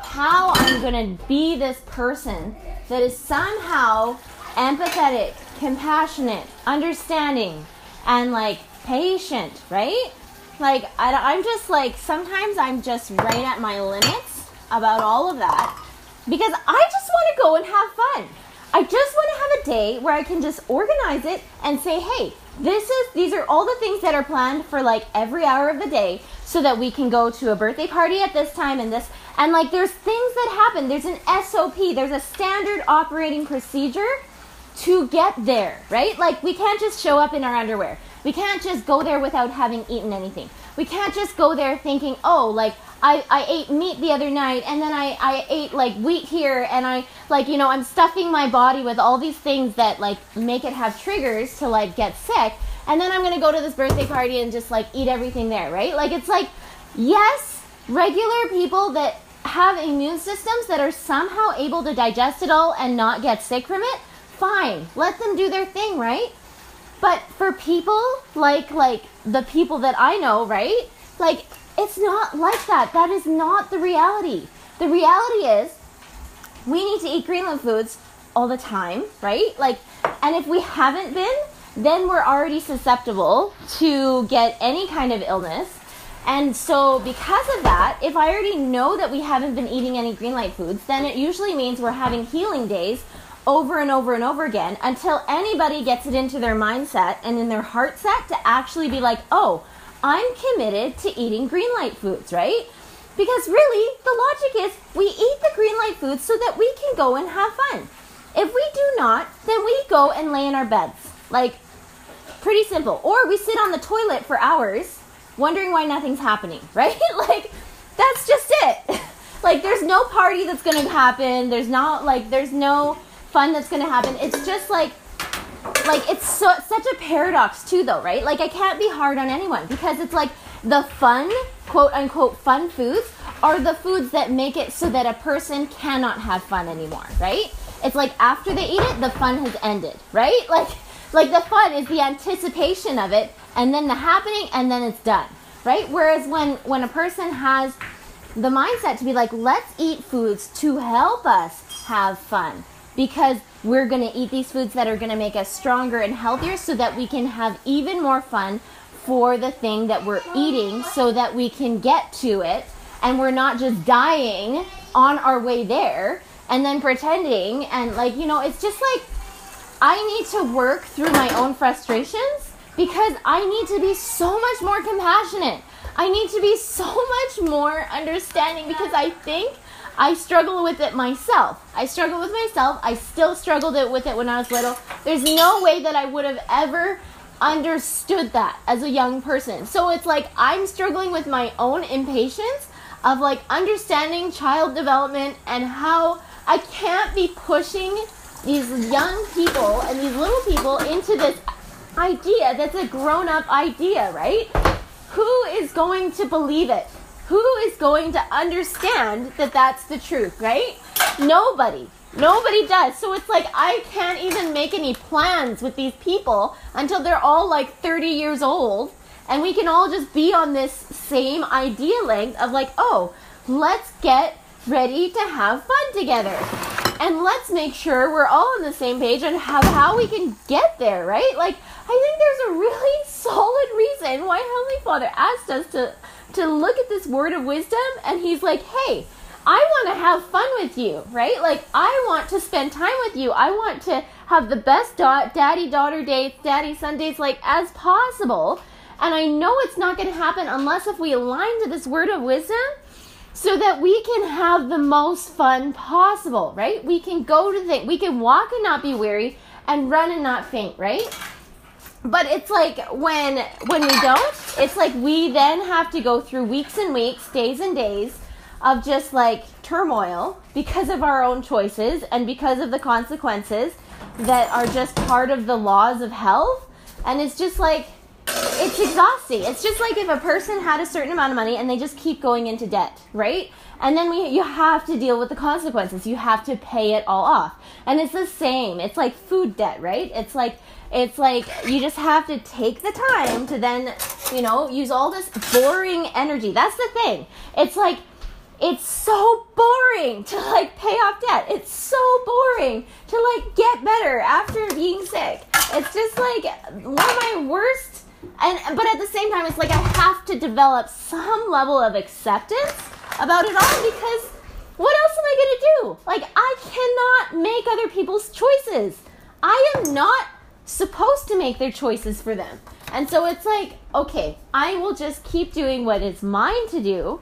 how I'm to be this person that is somehow empathetic, compassionate, understanding, and like patient, right? Like, I, am just like, sometimes I'm just right at my limits about all of that because I just want to go and have fun. I just want to have a day where I can just organize it and say, hey, this is these are all the things that are planned for like every hour of the day so that we can go to a birthday party at this time and this and like there's things that happen. There's an sop there's a standard operating procedure to get there right? Like we can't just show up in our underwear. We can't just go there without having eaten anything. We can't just go there thinking oh like I, I ate meat the other night and then I, I ate like wheat here and I like you know I'm stuffing my body with all these things that like make it have triggers to like get sick and then I'm gonna go to this birthday party and just like eat everything there, right? Like it's like yes, regular people that have immune systems that are somehow able to digest it all and not get sick from it, fine. Let them do their thing, right? But for people like like the people that I know, right? Like it's not like that. That is not the reality. The reality is we need to eat green light foods all the time, right? Like, and if we haven't been, then we're already susceptible to get any kind of illness. And so, because of that, if I already know that we haven't been eating any green light foods, then it usually means we're having healing days over and over and over again until anybody gets it into their mindset and in their heart set to actually be like, oh, I'm committed to eating green light foods, right? Because really, the logic is we eat the green light foods so that we can go and have fun. If we do not, then we go and lay in our beds. Like, pretty simple. Or we sit on the toilet for hours wondering why nothing's happening, right? like, that's just it. like, there's no party that's gonna happen. There's not, like, there's no fun that's gonna happen. It's just like, like it's so, such a paradox too though right like i can't be hard on anyone because it's like the fun quote unquote fun foods are the foods that make it so that a person cannot have fun anymore right it's like after they eat it the fun has ended right like like the fun is the anticipation of it and then the happening and then it's done right? Whereas when when a person has the mindset to be like let's eat foods to help us have fun because we're going to eat these foods that are going to make us stronger and healthier so that we can have even more fun for the thing that we're eating so that we can get to it and we're not just dying on our way there and then pretending and like you know it's just like I need to work through my own frustrations because I need to be so much more compassionate. I need to be so much more understanding because I think I struggle with it myself. I struggle with myself. I still struggled with it when I was little. There's no way that I would have ever understood that as a young person. So it's like I'm struggling with my own impatience of like understanding child development and how I can't be pushing these young people and these little people into this idea that's a grown up idea, right? Who is going to believe it? who is going to understand that that's the truth, right? Nobody. Nobody does. So it's like I can't even make any plans with these people until they're all like 30 years old. And we can all just be on this same idea length of like, oh, let's get ready to have fun together. And let's make sure we're all on the same page on how, how we can get there, right? Like, I think there's a really solid reason why Heavenly Father asked us to to look at this word of wisdom and he's like, hey, I want to have fun with you, right? Like, I want to spend time with you. I want to have the best da- daddy daughter dates, daddy son dates, like, as possible. And I know it's not going to happen unless if we align to this word of wisdom so that we can have the most fun possible, right? We can go to the, we can walk and not be weary and run and not faint, right? but it's like when when we don't it's like we then have to go through weeks and weeks days and days of just like turmoil because of our own choices and because of the consequences that are just part of the laws of health and it's just like it's exhausting it's just like if a person had a certain amount of money and they just keep going into debt right and then we you have to deal with the consequences you have to pay it all off and it's the same it's like food debt right it's like it's like you just have to take the time to then, you know, use all this boring energy. That's the thing. It's like it's so boring to like pay off debt. It's so boring to like get better after being sick. It's just like one of my worst and but at the same time it's like I have to develop some level of acceptance about it all because what else am I going to do? Like I cannot make other people's choices. I am not supposed to make their choices for them. And so it's like, okay, I will just keep doing what is mine to do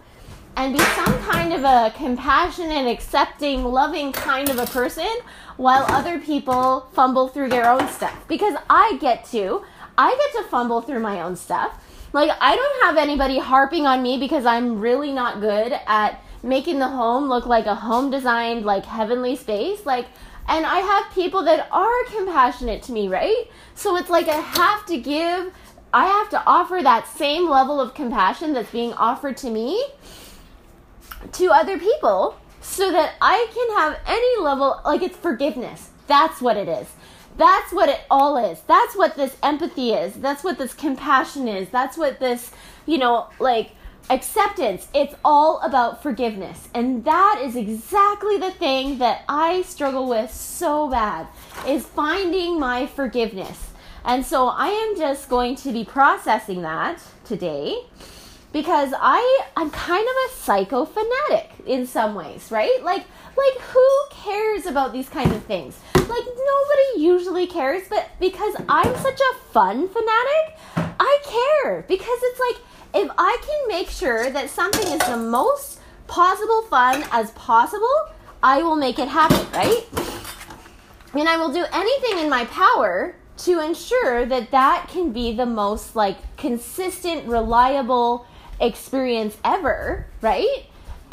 and be some kind of a compassionate, accepting, loving kind of a person while other people fumble through their own stuff. Because I get to, I get to fumble through my own stuff. Like, I don't have anybody harping on me because I'm really not good at making the home look like a home designed, like heavenly space. Like, and I have people that are compassionate to me, right? So it's like I have to give, I have to offer that same level of compassion that's being offered to me to other people so that I can have any level, like it's forgiveness. That's what it is. That's what it all is. That's what this empathy is. That's what this compassion is. That's what this, you know, like acceptance it's all about forgiveness and that is exactly the thing that i struggle with so bad is finding my forgiveness and so i am just going to be processing that today because i i'm kind of a psycho fanatic in some ways right like like who cares about these kinds of things like nobody usually cares but because i'm such a fun fanatic I care because it's like if I can make sure that something is the most possible fun as possible, I will make it happen, right? And I will do anything in my power to ensure that that can be the most like consistent, reliable experience ever, right?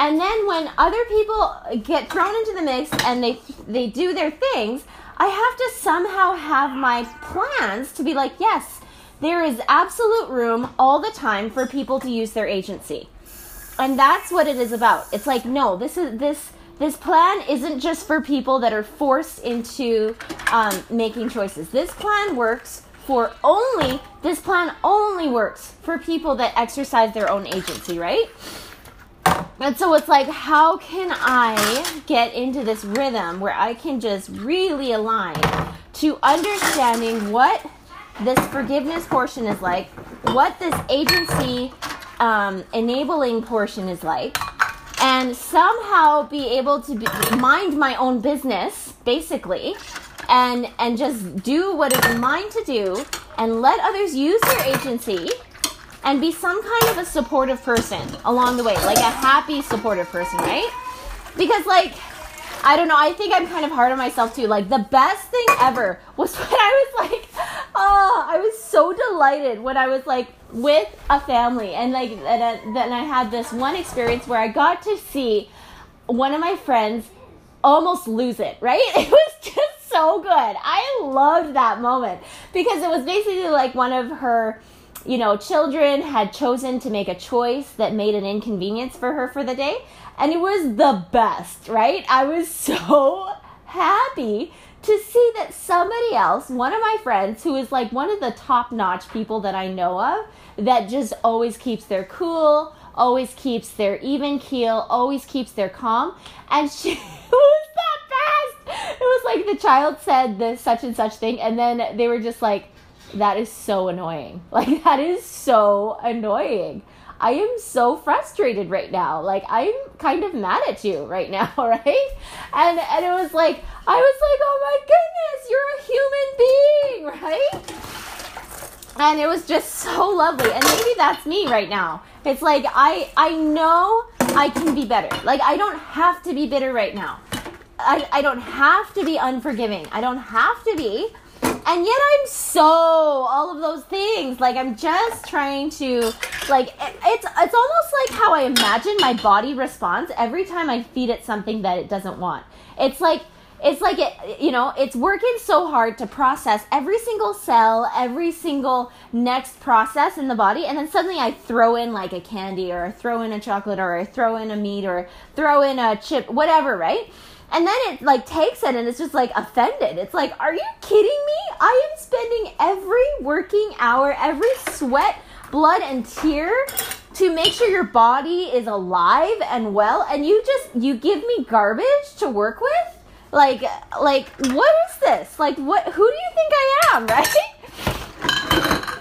And then when other people get thrown into the mix and they they do their things, I have to somehow have my plans to be like, yes, there is absolute room all the time for people to use their agency. And that's what it is about. It's like, no, this is this this plan isn't just for people that are forced into um, making choices. This plan works for only this plan only works for people that exercise their own agency, right? And so it's like, how can I get into this rhythm where I can just really align to understanding what this forgiveness portion is like, what this agency um, enabling portion is like, and somehow be able to be, mind my own business, basically, and and just do what is mine to do, and let others use their agency and be some kind of a supportive person along the way, like a happy supportive person, right? Because like I don't know, I think I'm kind of hard on myself too. Like the best thing ever was when I was like, oh, I was so delighted when I was like with a family and like and then I had this one experience where I got to see one of my friends almost lose it, right? It was just so good. I loved that moment because it was basically like one of her you know, children had chosen to make a choice that made an inconvenience for her for the day. And it was the best, right? I was so happy to see that somebody else, one of my friends, who is like one of the top notch people that I know of, that just always keeps their cool, always keeps their even keel, always keeps their calm. And she was that fast. It was like the child said this such and such thing, and then they were just like, that is so annoying. Like, that is so annoying. I am so frustrated right now. Like, I'm kind of mad at you right now, right? And, and it was like, I was like, oh my goodness, you're a human being, right? And it was just so lovely. And maybe that's me right now. It's like, I, I know I can be better. Like, I don't have to be bitter right now. I, I don't have to be unforgiving. I don't have to be and yet I'm so all of those things. Like I'm just trying to like it, it's it's almost like how I imagine my body responds every time I feed it something that it doesn't want. It's like it's like it you know it's working so hard to process every single cell every single next process in the body and then suddenly i throw in like a candy or I throw in a chocolate or i throw in a meat or throw in a chip whatever right and then it like takes it and it's just like offended. It's like, are you kidding me? I am spending every working hour, every sweat, blood, and tear to make sure your body is alive and well, and you just you give me garbage to work with? Like like what is this? Like what who do you think I am, right?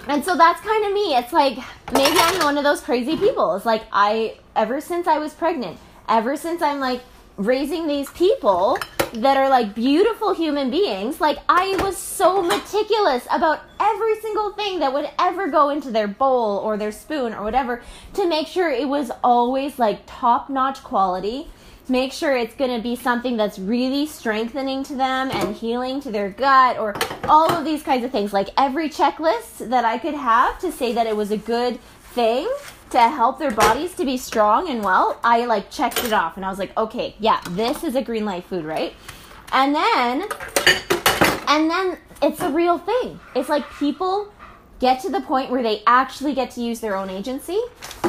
And so that's kind of me. It's like maybe I'm one of those crazy people. It's like I ever since I was pregnant, ever since I'm like raising these people that are like beautiful human beings. Like, I was so meticulous about every single thing that would ever go into their bowl or their spoon or whatever to make sure it was always like top notch quality. Make sure it's going to be something that's really strengthening to them and healing to their gut or all of these kinds of things. Like every checklist that I could have to say that it was a good thing to help their bodies to be strong and well, I like checked it off and I was like, okay, yeah, this is a green light food, right? And then, and then it's a real thing. It's like people get to the point where they actually get to use their own agency.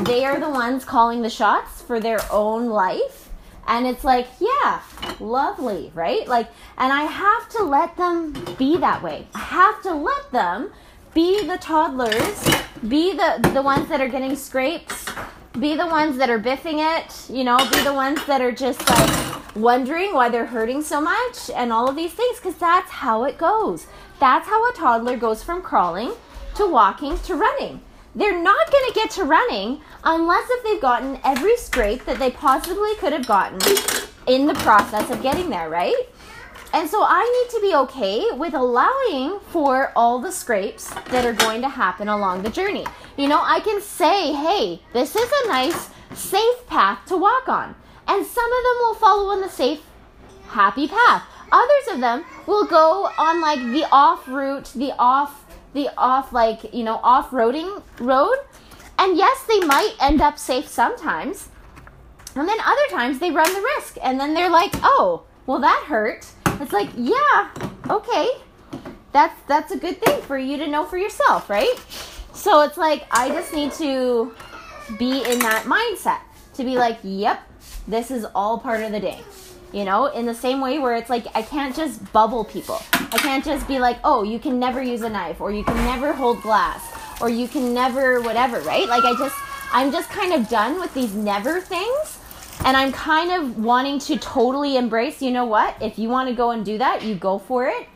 They are the ones calling the shots for their own life. And it's like, yeah, lovely, right? Like, and I have to let them be that way. I have to let them be the toddlers, be the the ones that are getting scrapes, be the ones that are biffing it, you know, be the ones that are just like wondering why they're hurting so much and all of these things cuz that's how it goes. That's how a toddler goes from crawling to walking to running. They're not going to get to running unless if they've gotten every scrape that they possibly could have gotten in the process of getting there, right? And so I need to be okay with allowing for all the scrapes that are going to happen along the journey. You know, I can say, hey, this is a nice, safe path to walk on. And some of them will follow on the safe, happy path. Others of them will go on like the off route, the off, the off, like, you know, off roading road. And yes, they might end up safe sometimes. And then other times they run the risk. And then they're like, oh, well, that hurt it's like, yeah, okay. That's that's a good thing for you to know for yourself, right? So it's like I just need to be in that mindset to be like, yep, this is all part of the day. You know, in the same way where it's like I can't just bubble people. I can't just be like, "Oh, you can never use a knife or you can never hold glass or you can never whatever," right? Like I just I'm just kind of done with these never things and I'm kind of wanting to totally embrace, you know what? If you want to go and do that, you go for it.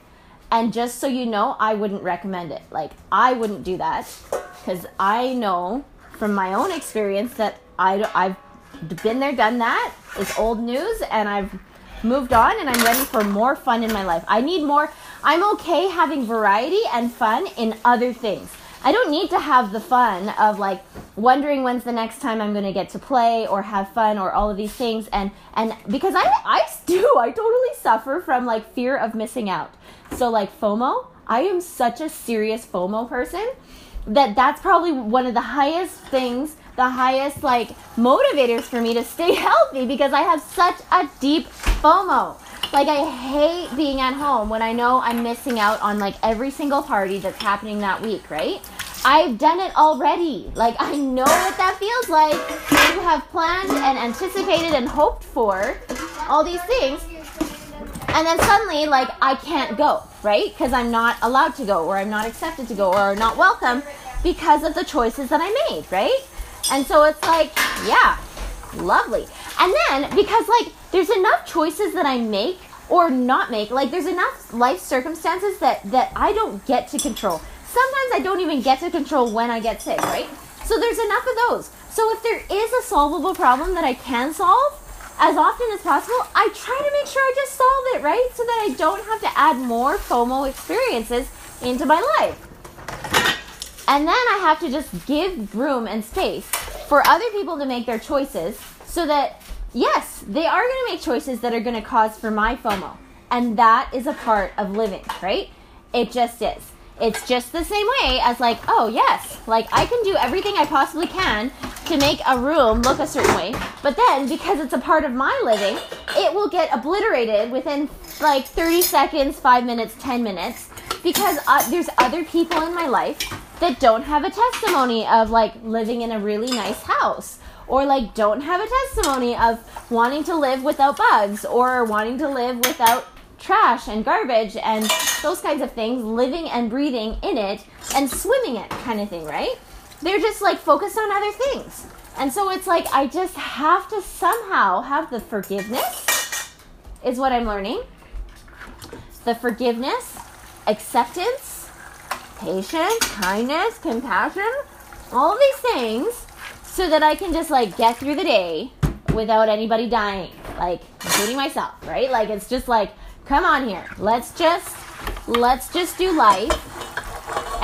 And just so you know, I wouldn't recommend it. Like, I wouldn't do that because I know from my own experience that I, I've been there, done that. It's old news, and I've moved on, and I'm ready for more fun in my life. I need more. I'm okay having variety and fun in other things. I don't need to have the fun of like wondering when's the next time I'm going to get to play or have fun or all of these things and and because I I do I totally suffer from like fear of missing out. So like FOMO, I am such a serious FOMO person that that's probably one of the highest things, the highest like motivators for me to stay healthy because I have such a deep FOMO. Like I hate being at home when I know I'm missing out on like every single party that's happening that week, right? I've done it already. Like I know what that feels like. You have planned and anticipated and hoped for all these things. And then suddenly like I can't go, right? Cuz I'm not allowed to go or I'm not accepted to go or not welcome because of the choices that I made, right? And so it's like, yeah, lovely. And then because like there's enough choices that I make or not make. Like there's enough life circumstances that that I don't get to control. Sometimes I don't even get to control when I get sick, right? So there's enough of those. So if there is a solvable problem that I can solve as often as possible, I try to make sure I just solve it, right? So that I don't have to add more FOMO experiences into my life. And then I have to just give room and space for other people to make their choices so that yes, they are going to make choices that are going to cause for my FOMO. And that is a part of living, right? It just is. It's just the same way as like, oh yes, like I can do everything I possibly can to make a room look a certain way, but then because it's a part of my living, it will get obliterated within like 30 seconds, 5 minutes, 10 minutes because uh, there's other people in my life that don't have a testimony of like living in a really nice house or like don't have a testimony of wanting to live without bugs or wanting to live without trash and garbage and those kinds of things, living and breathing in it and swimming it kind of thing, right? They're just like focused on other things. And so it's like I just have to somehow have the forgiveness, is what I'm learning. The forgiveness, acceptance, patience, kindness, compassion, all these things so that I can just like get through the day without anybody dying, like including myself, right? Like it's just like, come on here, let's just let's just do life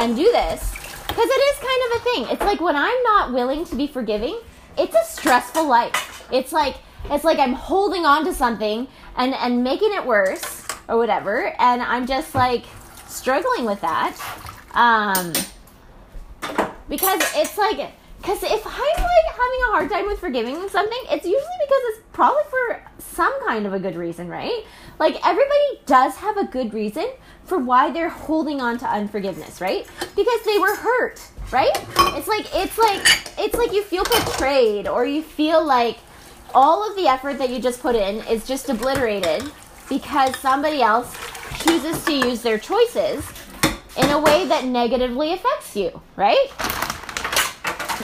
and do this because it is kind of a thing. It's like when I'm not willing to be forgiving, it's a stressful life. It's like it's like I'm holding on to something and and making it worse or whatever, and I'm just like struggling with that. Um, because it's like because if I'm like having a hard time with forgiving something, it's usually because it's probably for some kind of a good reason, right? Like everybody does have a good reason for why they're holding on to unforgiveness, right? Because they were hurt, right? It's like it's like it's like you feel betrayed or you feel like all of the effort that you just put in is just obliterated because somebody else chooses to use their choices in a way that negatively affects you, right?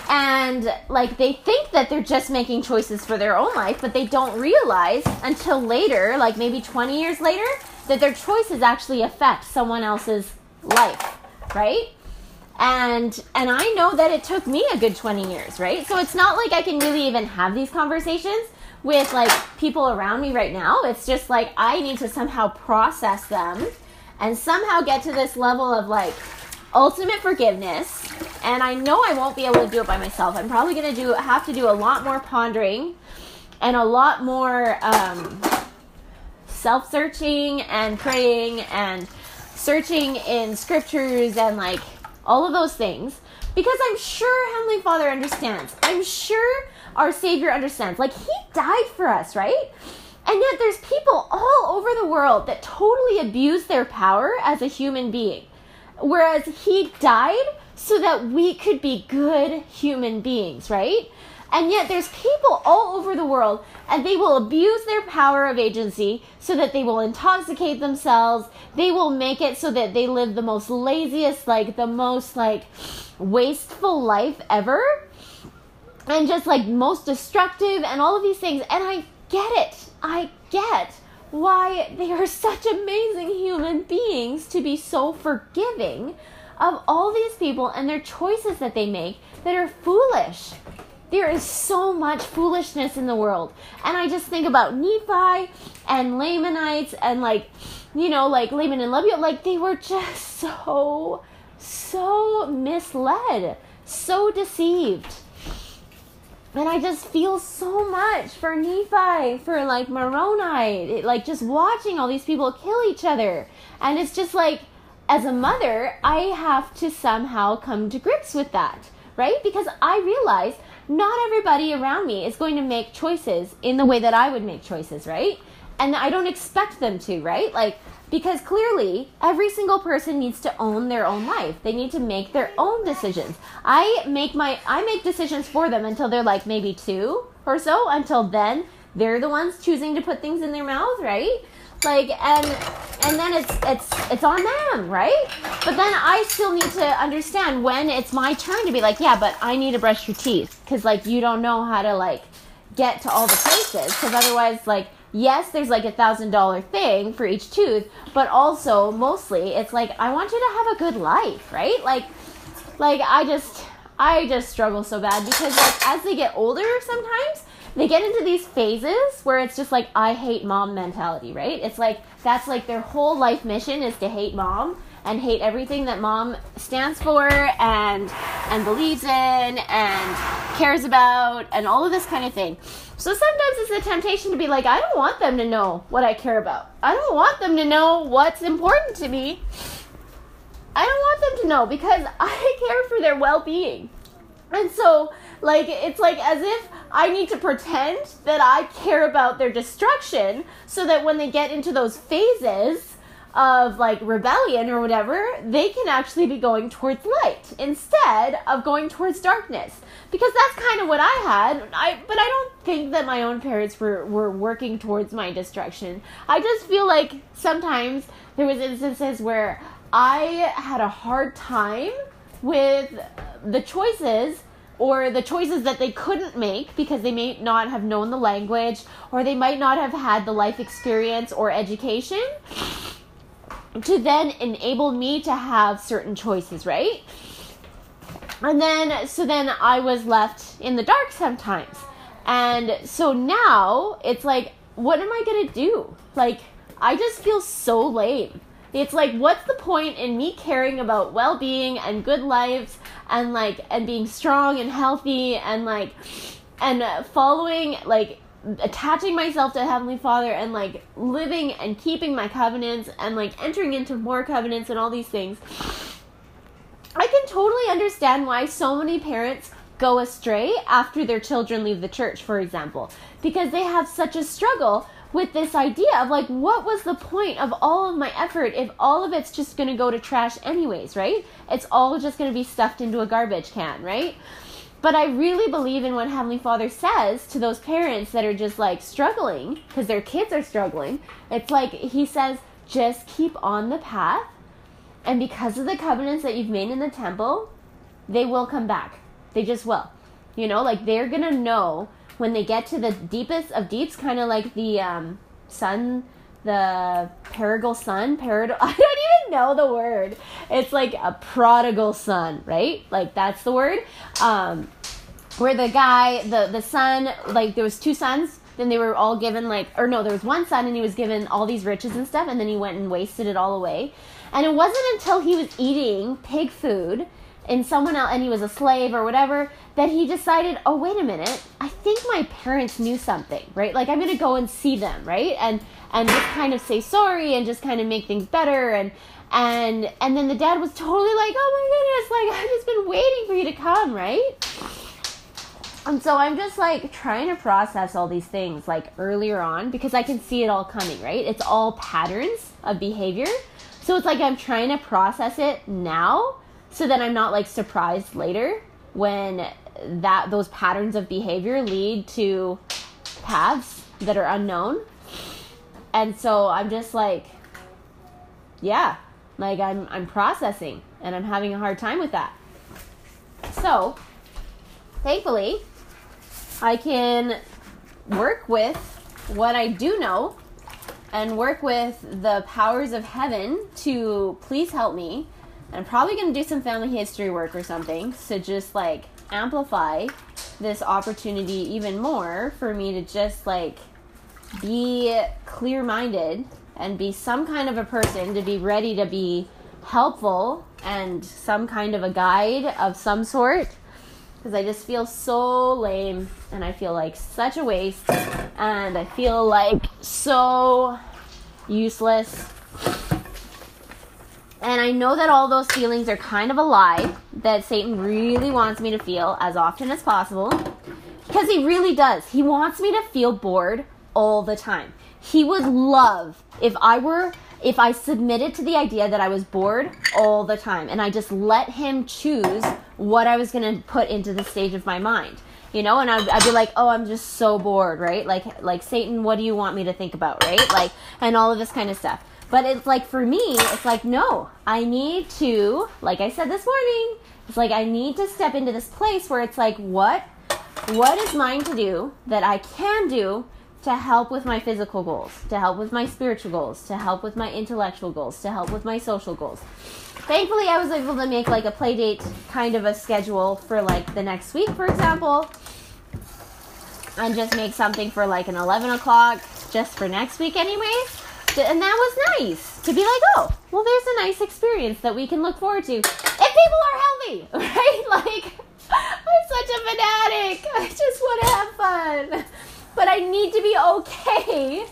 And like they think that they're just making choices for their own life but they don't realize until later like maybe 20 years later that their choices actually affect someone else's life right and and i know that it took me a good 20 years right so it's not like i can really even have these conversations with like people around me right now. It's just like I need to somehow process them and somehow get to this level of like ultimate forgiveness. And I know I won't be able to do it by myself. I'm probably going to do have to do a lot more pondering and a lot more um, self-searching and praying and searching in scriptures and like all of those things because I'm sure Heavenly Father understands. I'm sure our Savior understands. Like, He died for us, right? And yet, there's people all over the world that totally abuse their power as a human being. Whereas He died so that we could be good human beings, right? And yet, there's people all over the world, and they will abuse their power of agency so that they will intoxicate themselves. They will make it so that they live the most laziest, like the most like wasteful life ever, and just like most destructive, and all of these things. And I get it. I get why they are such amazing human beings to be so forgiving of all these people and their choices that they make that are foolish there is so much foolishness in the world. And I just think about Nephi and Lamanites and like, you know, like Laman and Lemuel, like they were just so, so misled, so deceived. And I just feel so much for Nephi, for like Moroni, it, like just watching all these people kill each other. And it's just like, as a mother, I have to somehow come to grips with that, right? Because I realize not everybody around me is going to make choices in the way that I would make choices, right? And I don't expect them to, right? Like, because clearly every single person needs to own their own life. They need to make their own decisions. I make my I make decisions for them until they're like maybe 2 or so. Until then, they're the ones choosing to put things in their mouth, right? like and and then it's it's it's on them right but then i still need to understand when it's my turn to be like yeah but i need to brush your teeth because like you don't know how to like get to all the places because otherwise like yes there's like a thousand dollar thing for each tooth but also mostly it's like i want you to have a good life right like like i just i just struggle so bad because like as they get older sometimes they get into these phases where it's just like I hate mom mentality, right? It's like that's like their whole life mission is to hate mom and hate everything that mom stands for and and believes in and cares about and all of this kind of thing. So sometimes it's a temptation to be like, I don't want them to know what I care about. I don't want them to know what's important to me. I don't want them to know because I care for their well-being. And so like it's like as if I need to pretend that I care about their destruction so that when they get into those phases of like rebellion or whatever, they can actually be going towards light instead of going towards darkness. Because that's kind of what I had. I but I don't think that my own parents were were working towards my destruction. I just feel like sometimes there was instances where I had a hard time with the choices or the choices that they couldn't make because they may not have known the language or they might not have had the life experience or education to then enable me to have certain choices, right? And then, so then I was left in the dark sometimes. And so now it's like, what am I gonna do? Like, I just feel so lame. It's like, what's the point in me caring about well being and good lives and like, and being strong and healthy and like, and following, like, attaching myself to Heavenly Father and like living and keeping my covenants and like entering into more covenants and all these things. I can totally understand why so many parents go astray after their children leave the church, for example, because they have such a struggle with this idea of like what was the point of all of my effort if all of it's just to go to trash anyways right it's all just to be stuffed into a garbage can right but i really believe in what heavenly father says to those parents that are just like struggling because their kids are struggling. It's like he says just keep on the path and because of the covenants that you've made in the temple they will come back. They just will. You know like they're to know when they get to the deepest of deeps, kind of like the um, sun, the prodigal son, parad- I don't even know the word. It's like a prodigal son, right? Like that's the word. Um, where the guy, the the son, like there was two sons. then they were all given like or no there was one son and he was given all these riches and stuff and then he went and wasted it all away and it wasn't until he was eating pig food and someone else and he was a slave or whatever that he decided oh wait a minute. I think my parents knew something right? Like i'm gonna go and see them right? And and just kind of say sorry and just kind of make things better and and and then the dad was totally like oh my goodness like i've just been waiting for you to come right? And so i'm just like trying to process all these things like earlier on because i can see it all coming right? It's all patterns of behavior. So it's like i'm trying to process it now so that i'm not like surprised later when that those patterns of behavior lead to paths that are unknown. And so i'm just like yeah like i'm i'm processing and i'm having a hard time with that. So thankfully i can work with what i do know and work with the powers of heaven to please help me i'm probably going to do some family history work or something to just like amplify this opportunity even more for me to just like be clear minded and be some kind of a person to be ready to be helpful and some kind of a guide of some sort because I just feel so lame and I feel like such a waste and I feel like so useless. And I know that all those feelings are kind of a lie that Satan really wants me to feel as often as possible because he really does. He wants me to feel bored all the time. He would love if I were if I submitted to the idea that I was bored all the time and I just let him choose what I was going to put into the stage of my mind. You know, and I'd, I'd be like, "Oh, I'm just so bored, right? Like like Satan, what do you want me to think about, right? Like and all of this kind of stuff." But it's like for me, it's like, "No, I need to, like I said this morning, it's like I need to step into this place where it's like, what what is mine to do that I can do to help with my physical goals, to help with my spiritual goals, to help with my intellectual goals, to help with my social goals. Thankfully, I was able to make like a play date kind of a schedule for like the next week, for example, and just make something for like an 11 o'clock just for next week, anyways. And that was nice to be like, oh, well, there's a nice experience that we can look forward to if people are healthy, right? Like, I'm such a fanatic. I just want to have fun but I need to be okay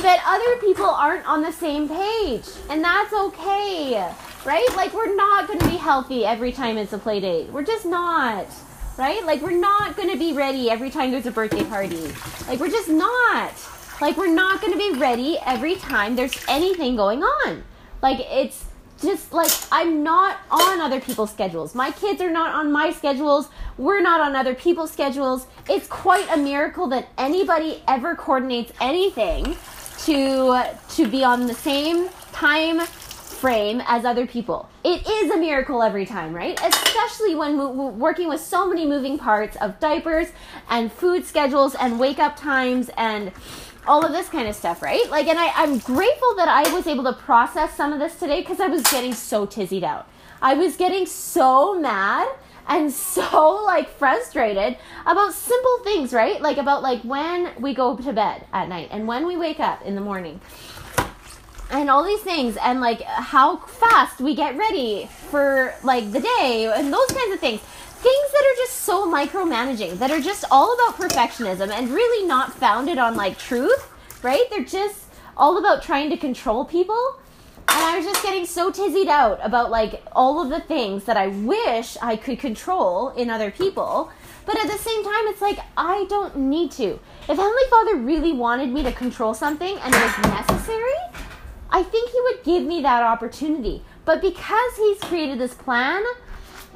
that other people aren't on the same page. And that's okay, right? Like, we're not going to be healthy every time it's a play date. We're just not, right? Like, we're not going to be ready every time there's a birthday party. Like, we're just not. Like, we're not going to be ready every time there's anything going on. Like, it's just like I'm not on other people's schedules. My kids are not on my schedules. We're not on other people's schedules. It's quite a miracle that anybody ever coordinates anything to to be on the same time frame as other people. It is a miracle every time, right? Especially when mo- working with so many moving parts of diapers and food schedules and wake up times and all of this kind of stuff, right? Like, and I, I'm grateful that I was able to process some of this today because I was getting so tizzied out. I was getting so mad and so like frustrated about simple things, right? Like about like when we go to bed at night and when we wake up in the morning. And all these things and like how fast we get ready for like the day and those kinds of things things that are just so micromanaging, that are just all about perfectionism and really not founded on like truth, right? They're just all about trying to control people. And I was just getting so tizzied out about like all of the things that I wish I could control in other people. But at the same time, it's like I don't need to. If Heavenly Father really wanted me to control something and it was necessary, I think He would give me that opportunity. But because He's created this plan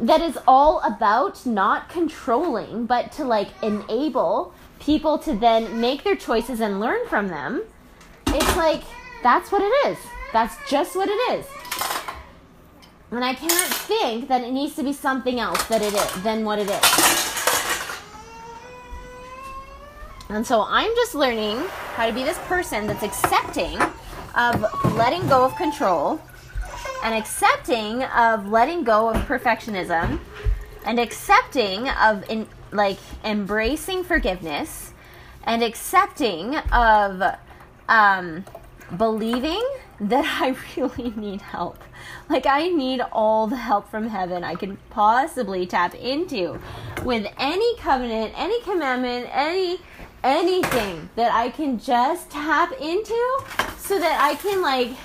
that is all about not controlling, but to like enable people to then make their choices and learn from them. It's like that's what it is. That's just what it is. And I can't think that it needs to be something else that it is than what it is. And so I'm just learning how to be this person that's accepting of letting go of control and accepting of letting go of perfectionism and accepting of in, like embracing forgiveness and accepting of um, believing that I really need help. Like, I need all the help from heaven I can possibly tap into with any covenant, any commandment, any anything that I can just tap into so that I can, like,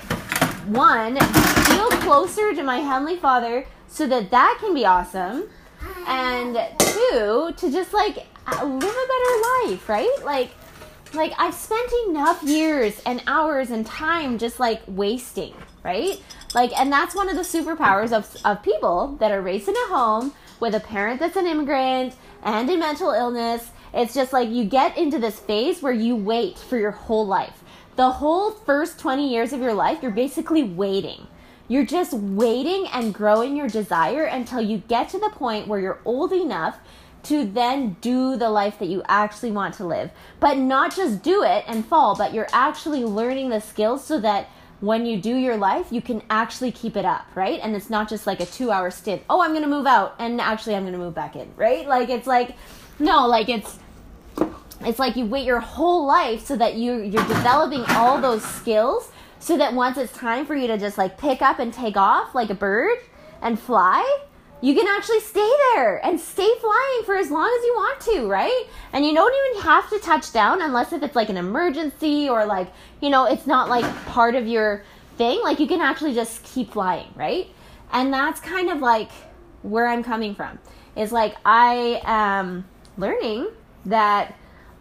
one, feel closer to my Heavenly Father so that that can be awesome. And two, to just, like, uh, live a better life, right? Like, like I've spent enough years and hours and time just like wasting, right? Like, and that's one of the superpowers of, of people that are raised in a home with a parent that's an immigrant and in mental illness. It's just like you get into this phase where you wait for your whole life. The whole first 20 years of your life, you're basically waiting. You're just waiting and growing your desire until you get to the point where you're old enough to then do the life that you actually want to live. But not just do it and fall, but you're actually learning the skills so that when you do your life, you can actually keep it up, right? And it's not just like a two hour stint. Oh, I'm going to move out and actually I'm going to move back in, right? Like it's like, no, like it's, it's like you wait your whole life so that you you're developing all those skills so that once it's time for you to just like pick up and take off like a bird and fly, you can actually stay there and stay flying for as long as you want to, right? And you don't even have to touch down unless if it's like an emergency or like, you know, it's not like part of your thing. Like you can actually just keep flying, right? And that's kind of like where I'm coming from. Is like I am learning that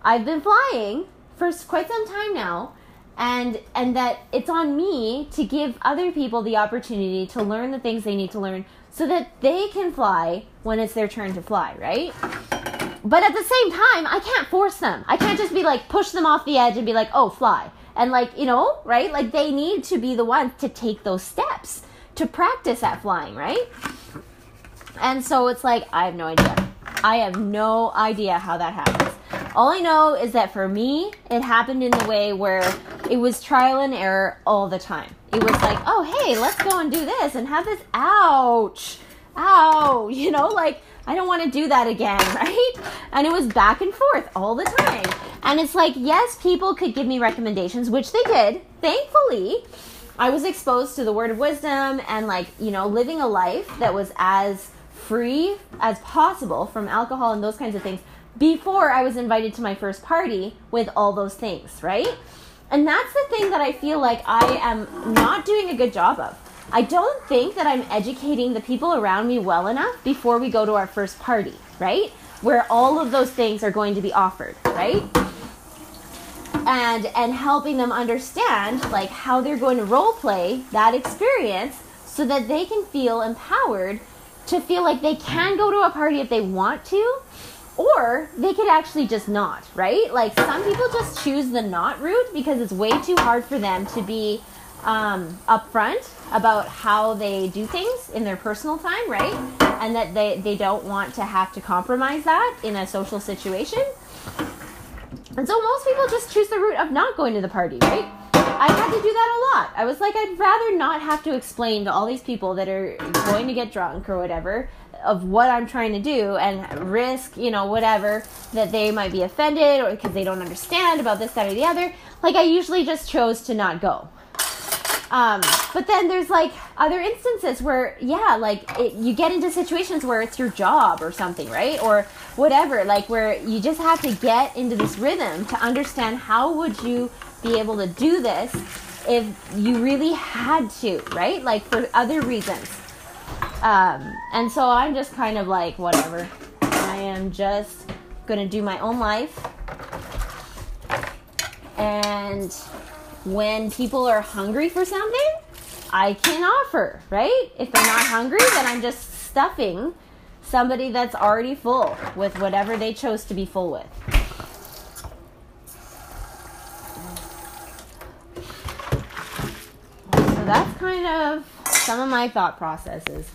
I've been flying for quite some time now and and that it's on me to give other people the opportunity to learn the things they need to learn so that they can fly when it's their turn to fly, right? But at the same time, I can't force them. I can't just be like push them off the edge and be like, "Oh, fly." And like, you know, right? Like they need to be the ones to take those steps to practice at flying, right? And so it's like I have no idea. I have no idea how that happens. All I know is that for me, it happened in the way where it was trial and error all the time. It was like, oh, hey, let's go and do this and have this. Ouch. Ow. You know, like, I don't want to do that again, right? And it was back and forth all the time. And it's like, yes, people could give me recommendations, which they did, thankfully. I was exposed to the word of wisdom and, like, you know, living a life that was as free as possible from alcohol and those kinds of things before I was invited to my first party with all those things, right? And that's the thing that I feel like I am not doing a good job of. I don't think that I'm educating the people around me well enough before we go to our first party, right? Where all of those things are going to be offered, right? And and helping them understand like how they're going to role play that experience so that they can feel empowered to feel like they can go to a party if they want to, or they could actually just not, right? Like some people just choose the not route because it's way too hard for them to be um, upfront about how they do things in their personal time, right? And that they, they don't want to have to compromise that in a social situation. And so most people just choose the route of not going to the party, right? I had to do that a lot. I was like, I'd rather not have to explain to all these people that are going to get drunk or whatever of what I'm trying to do and risk, you know, whatever that they might be offended or because they don't understand about this, that, or the other. Like, I usually just chose to not go. Um, but then there's like other instances where, yeah, like it, you get into situations where it's your job or something, right? Or whatever, like where you just have to get into this rhythm to understand how would you be able to do this if you really had to, right? Like for other reasons. Um, and so I'm just kind of like, whatever. I am just gonna do my own life. And when people are hungry for something, I can offer, right? If they're not hungry, then I'm just stuffing somebody that's already full with whatever they chose to be full with. That's kind of some of my thought processes.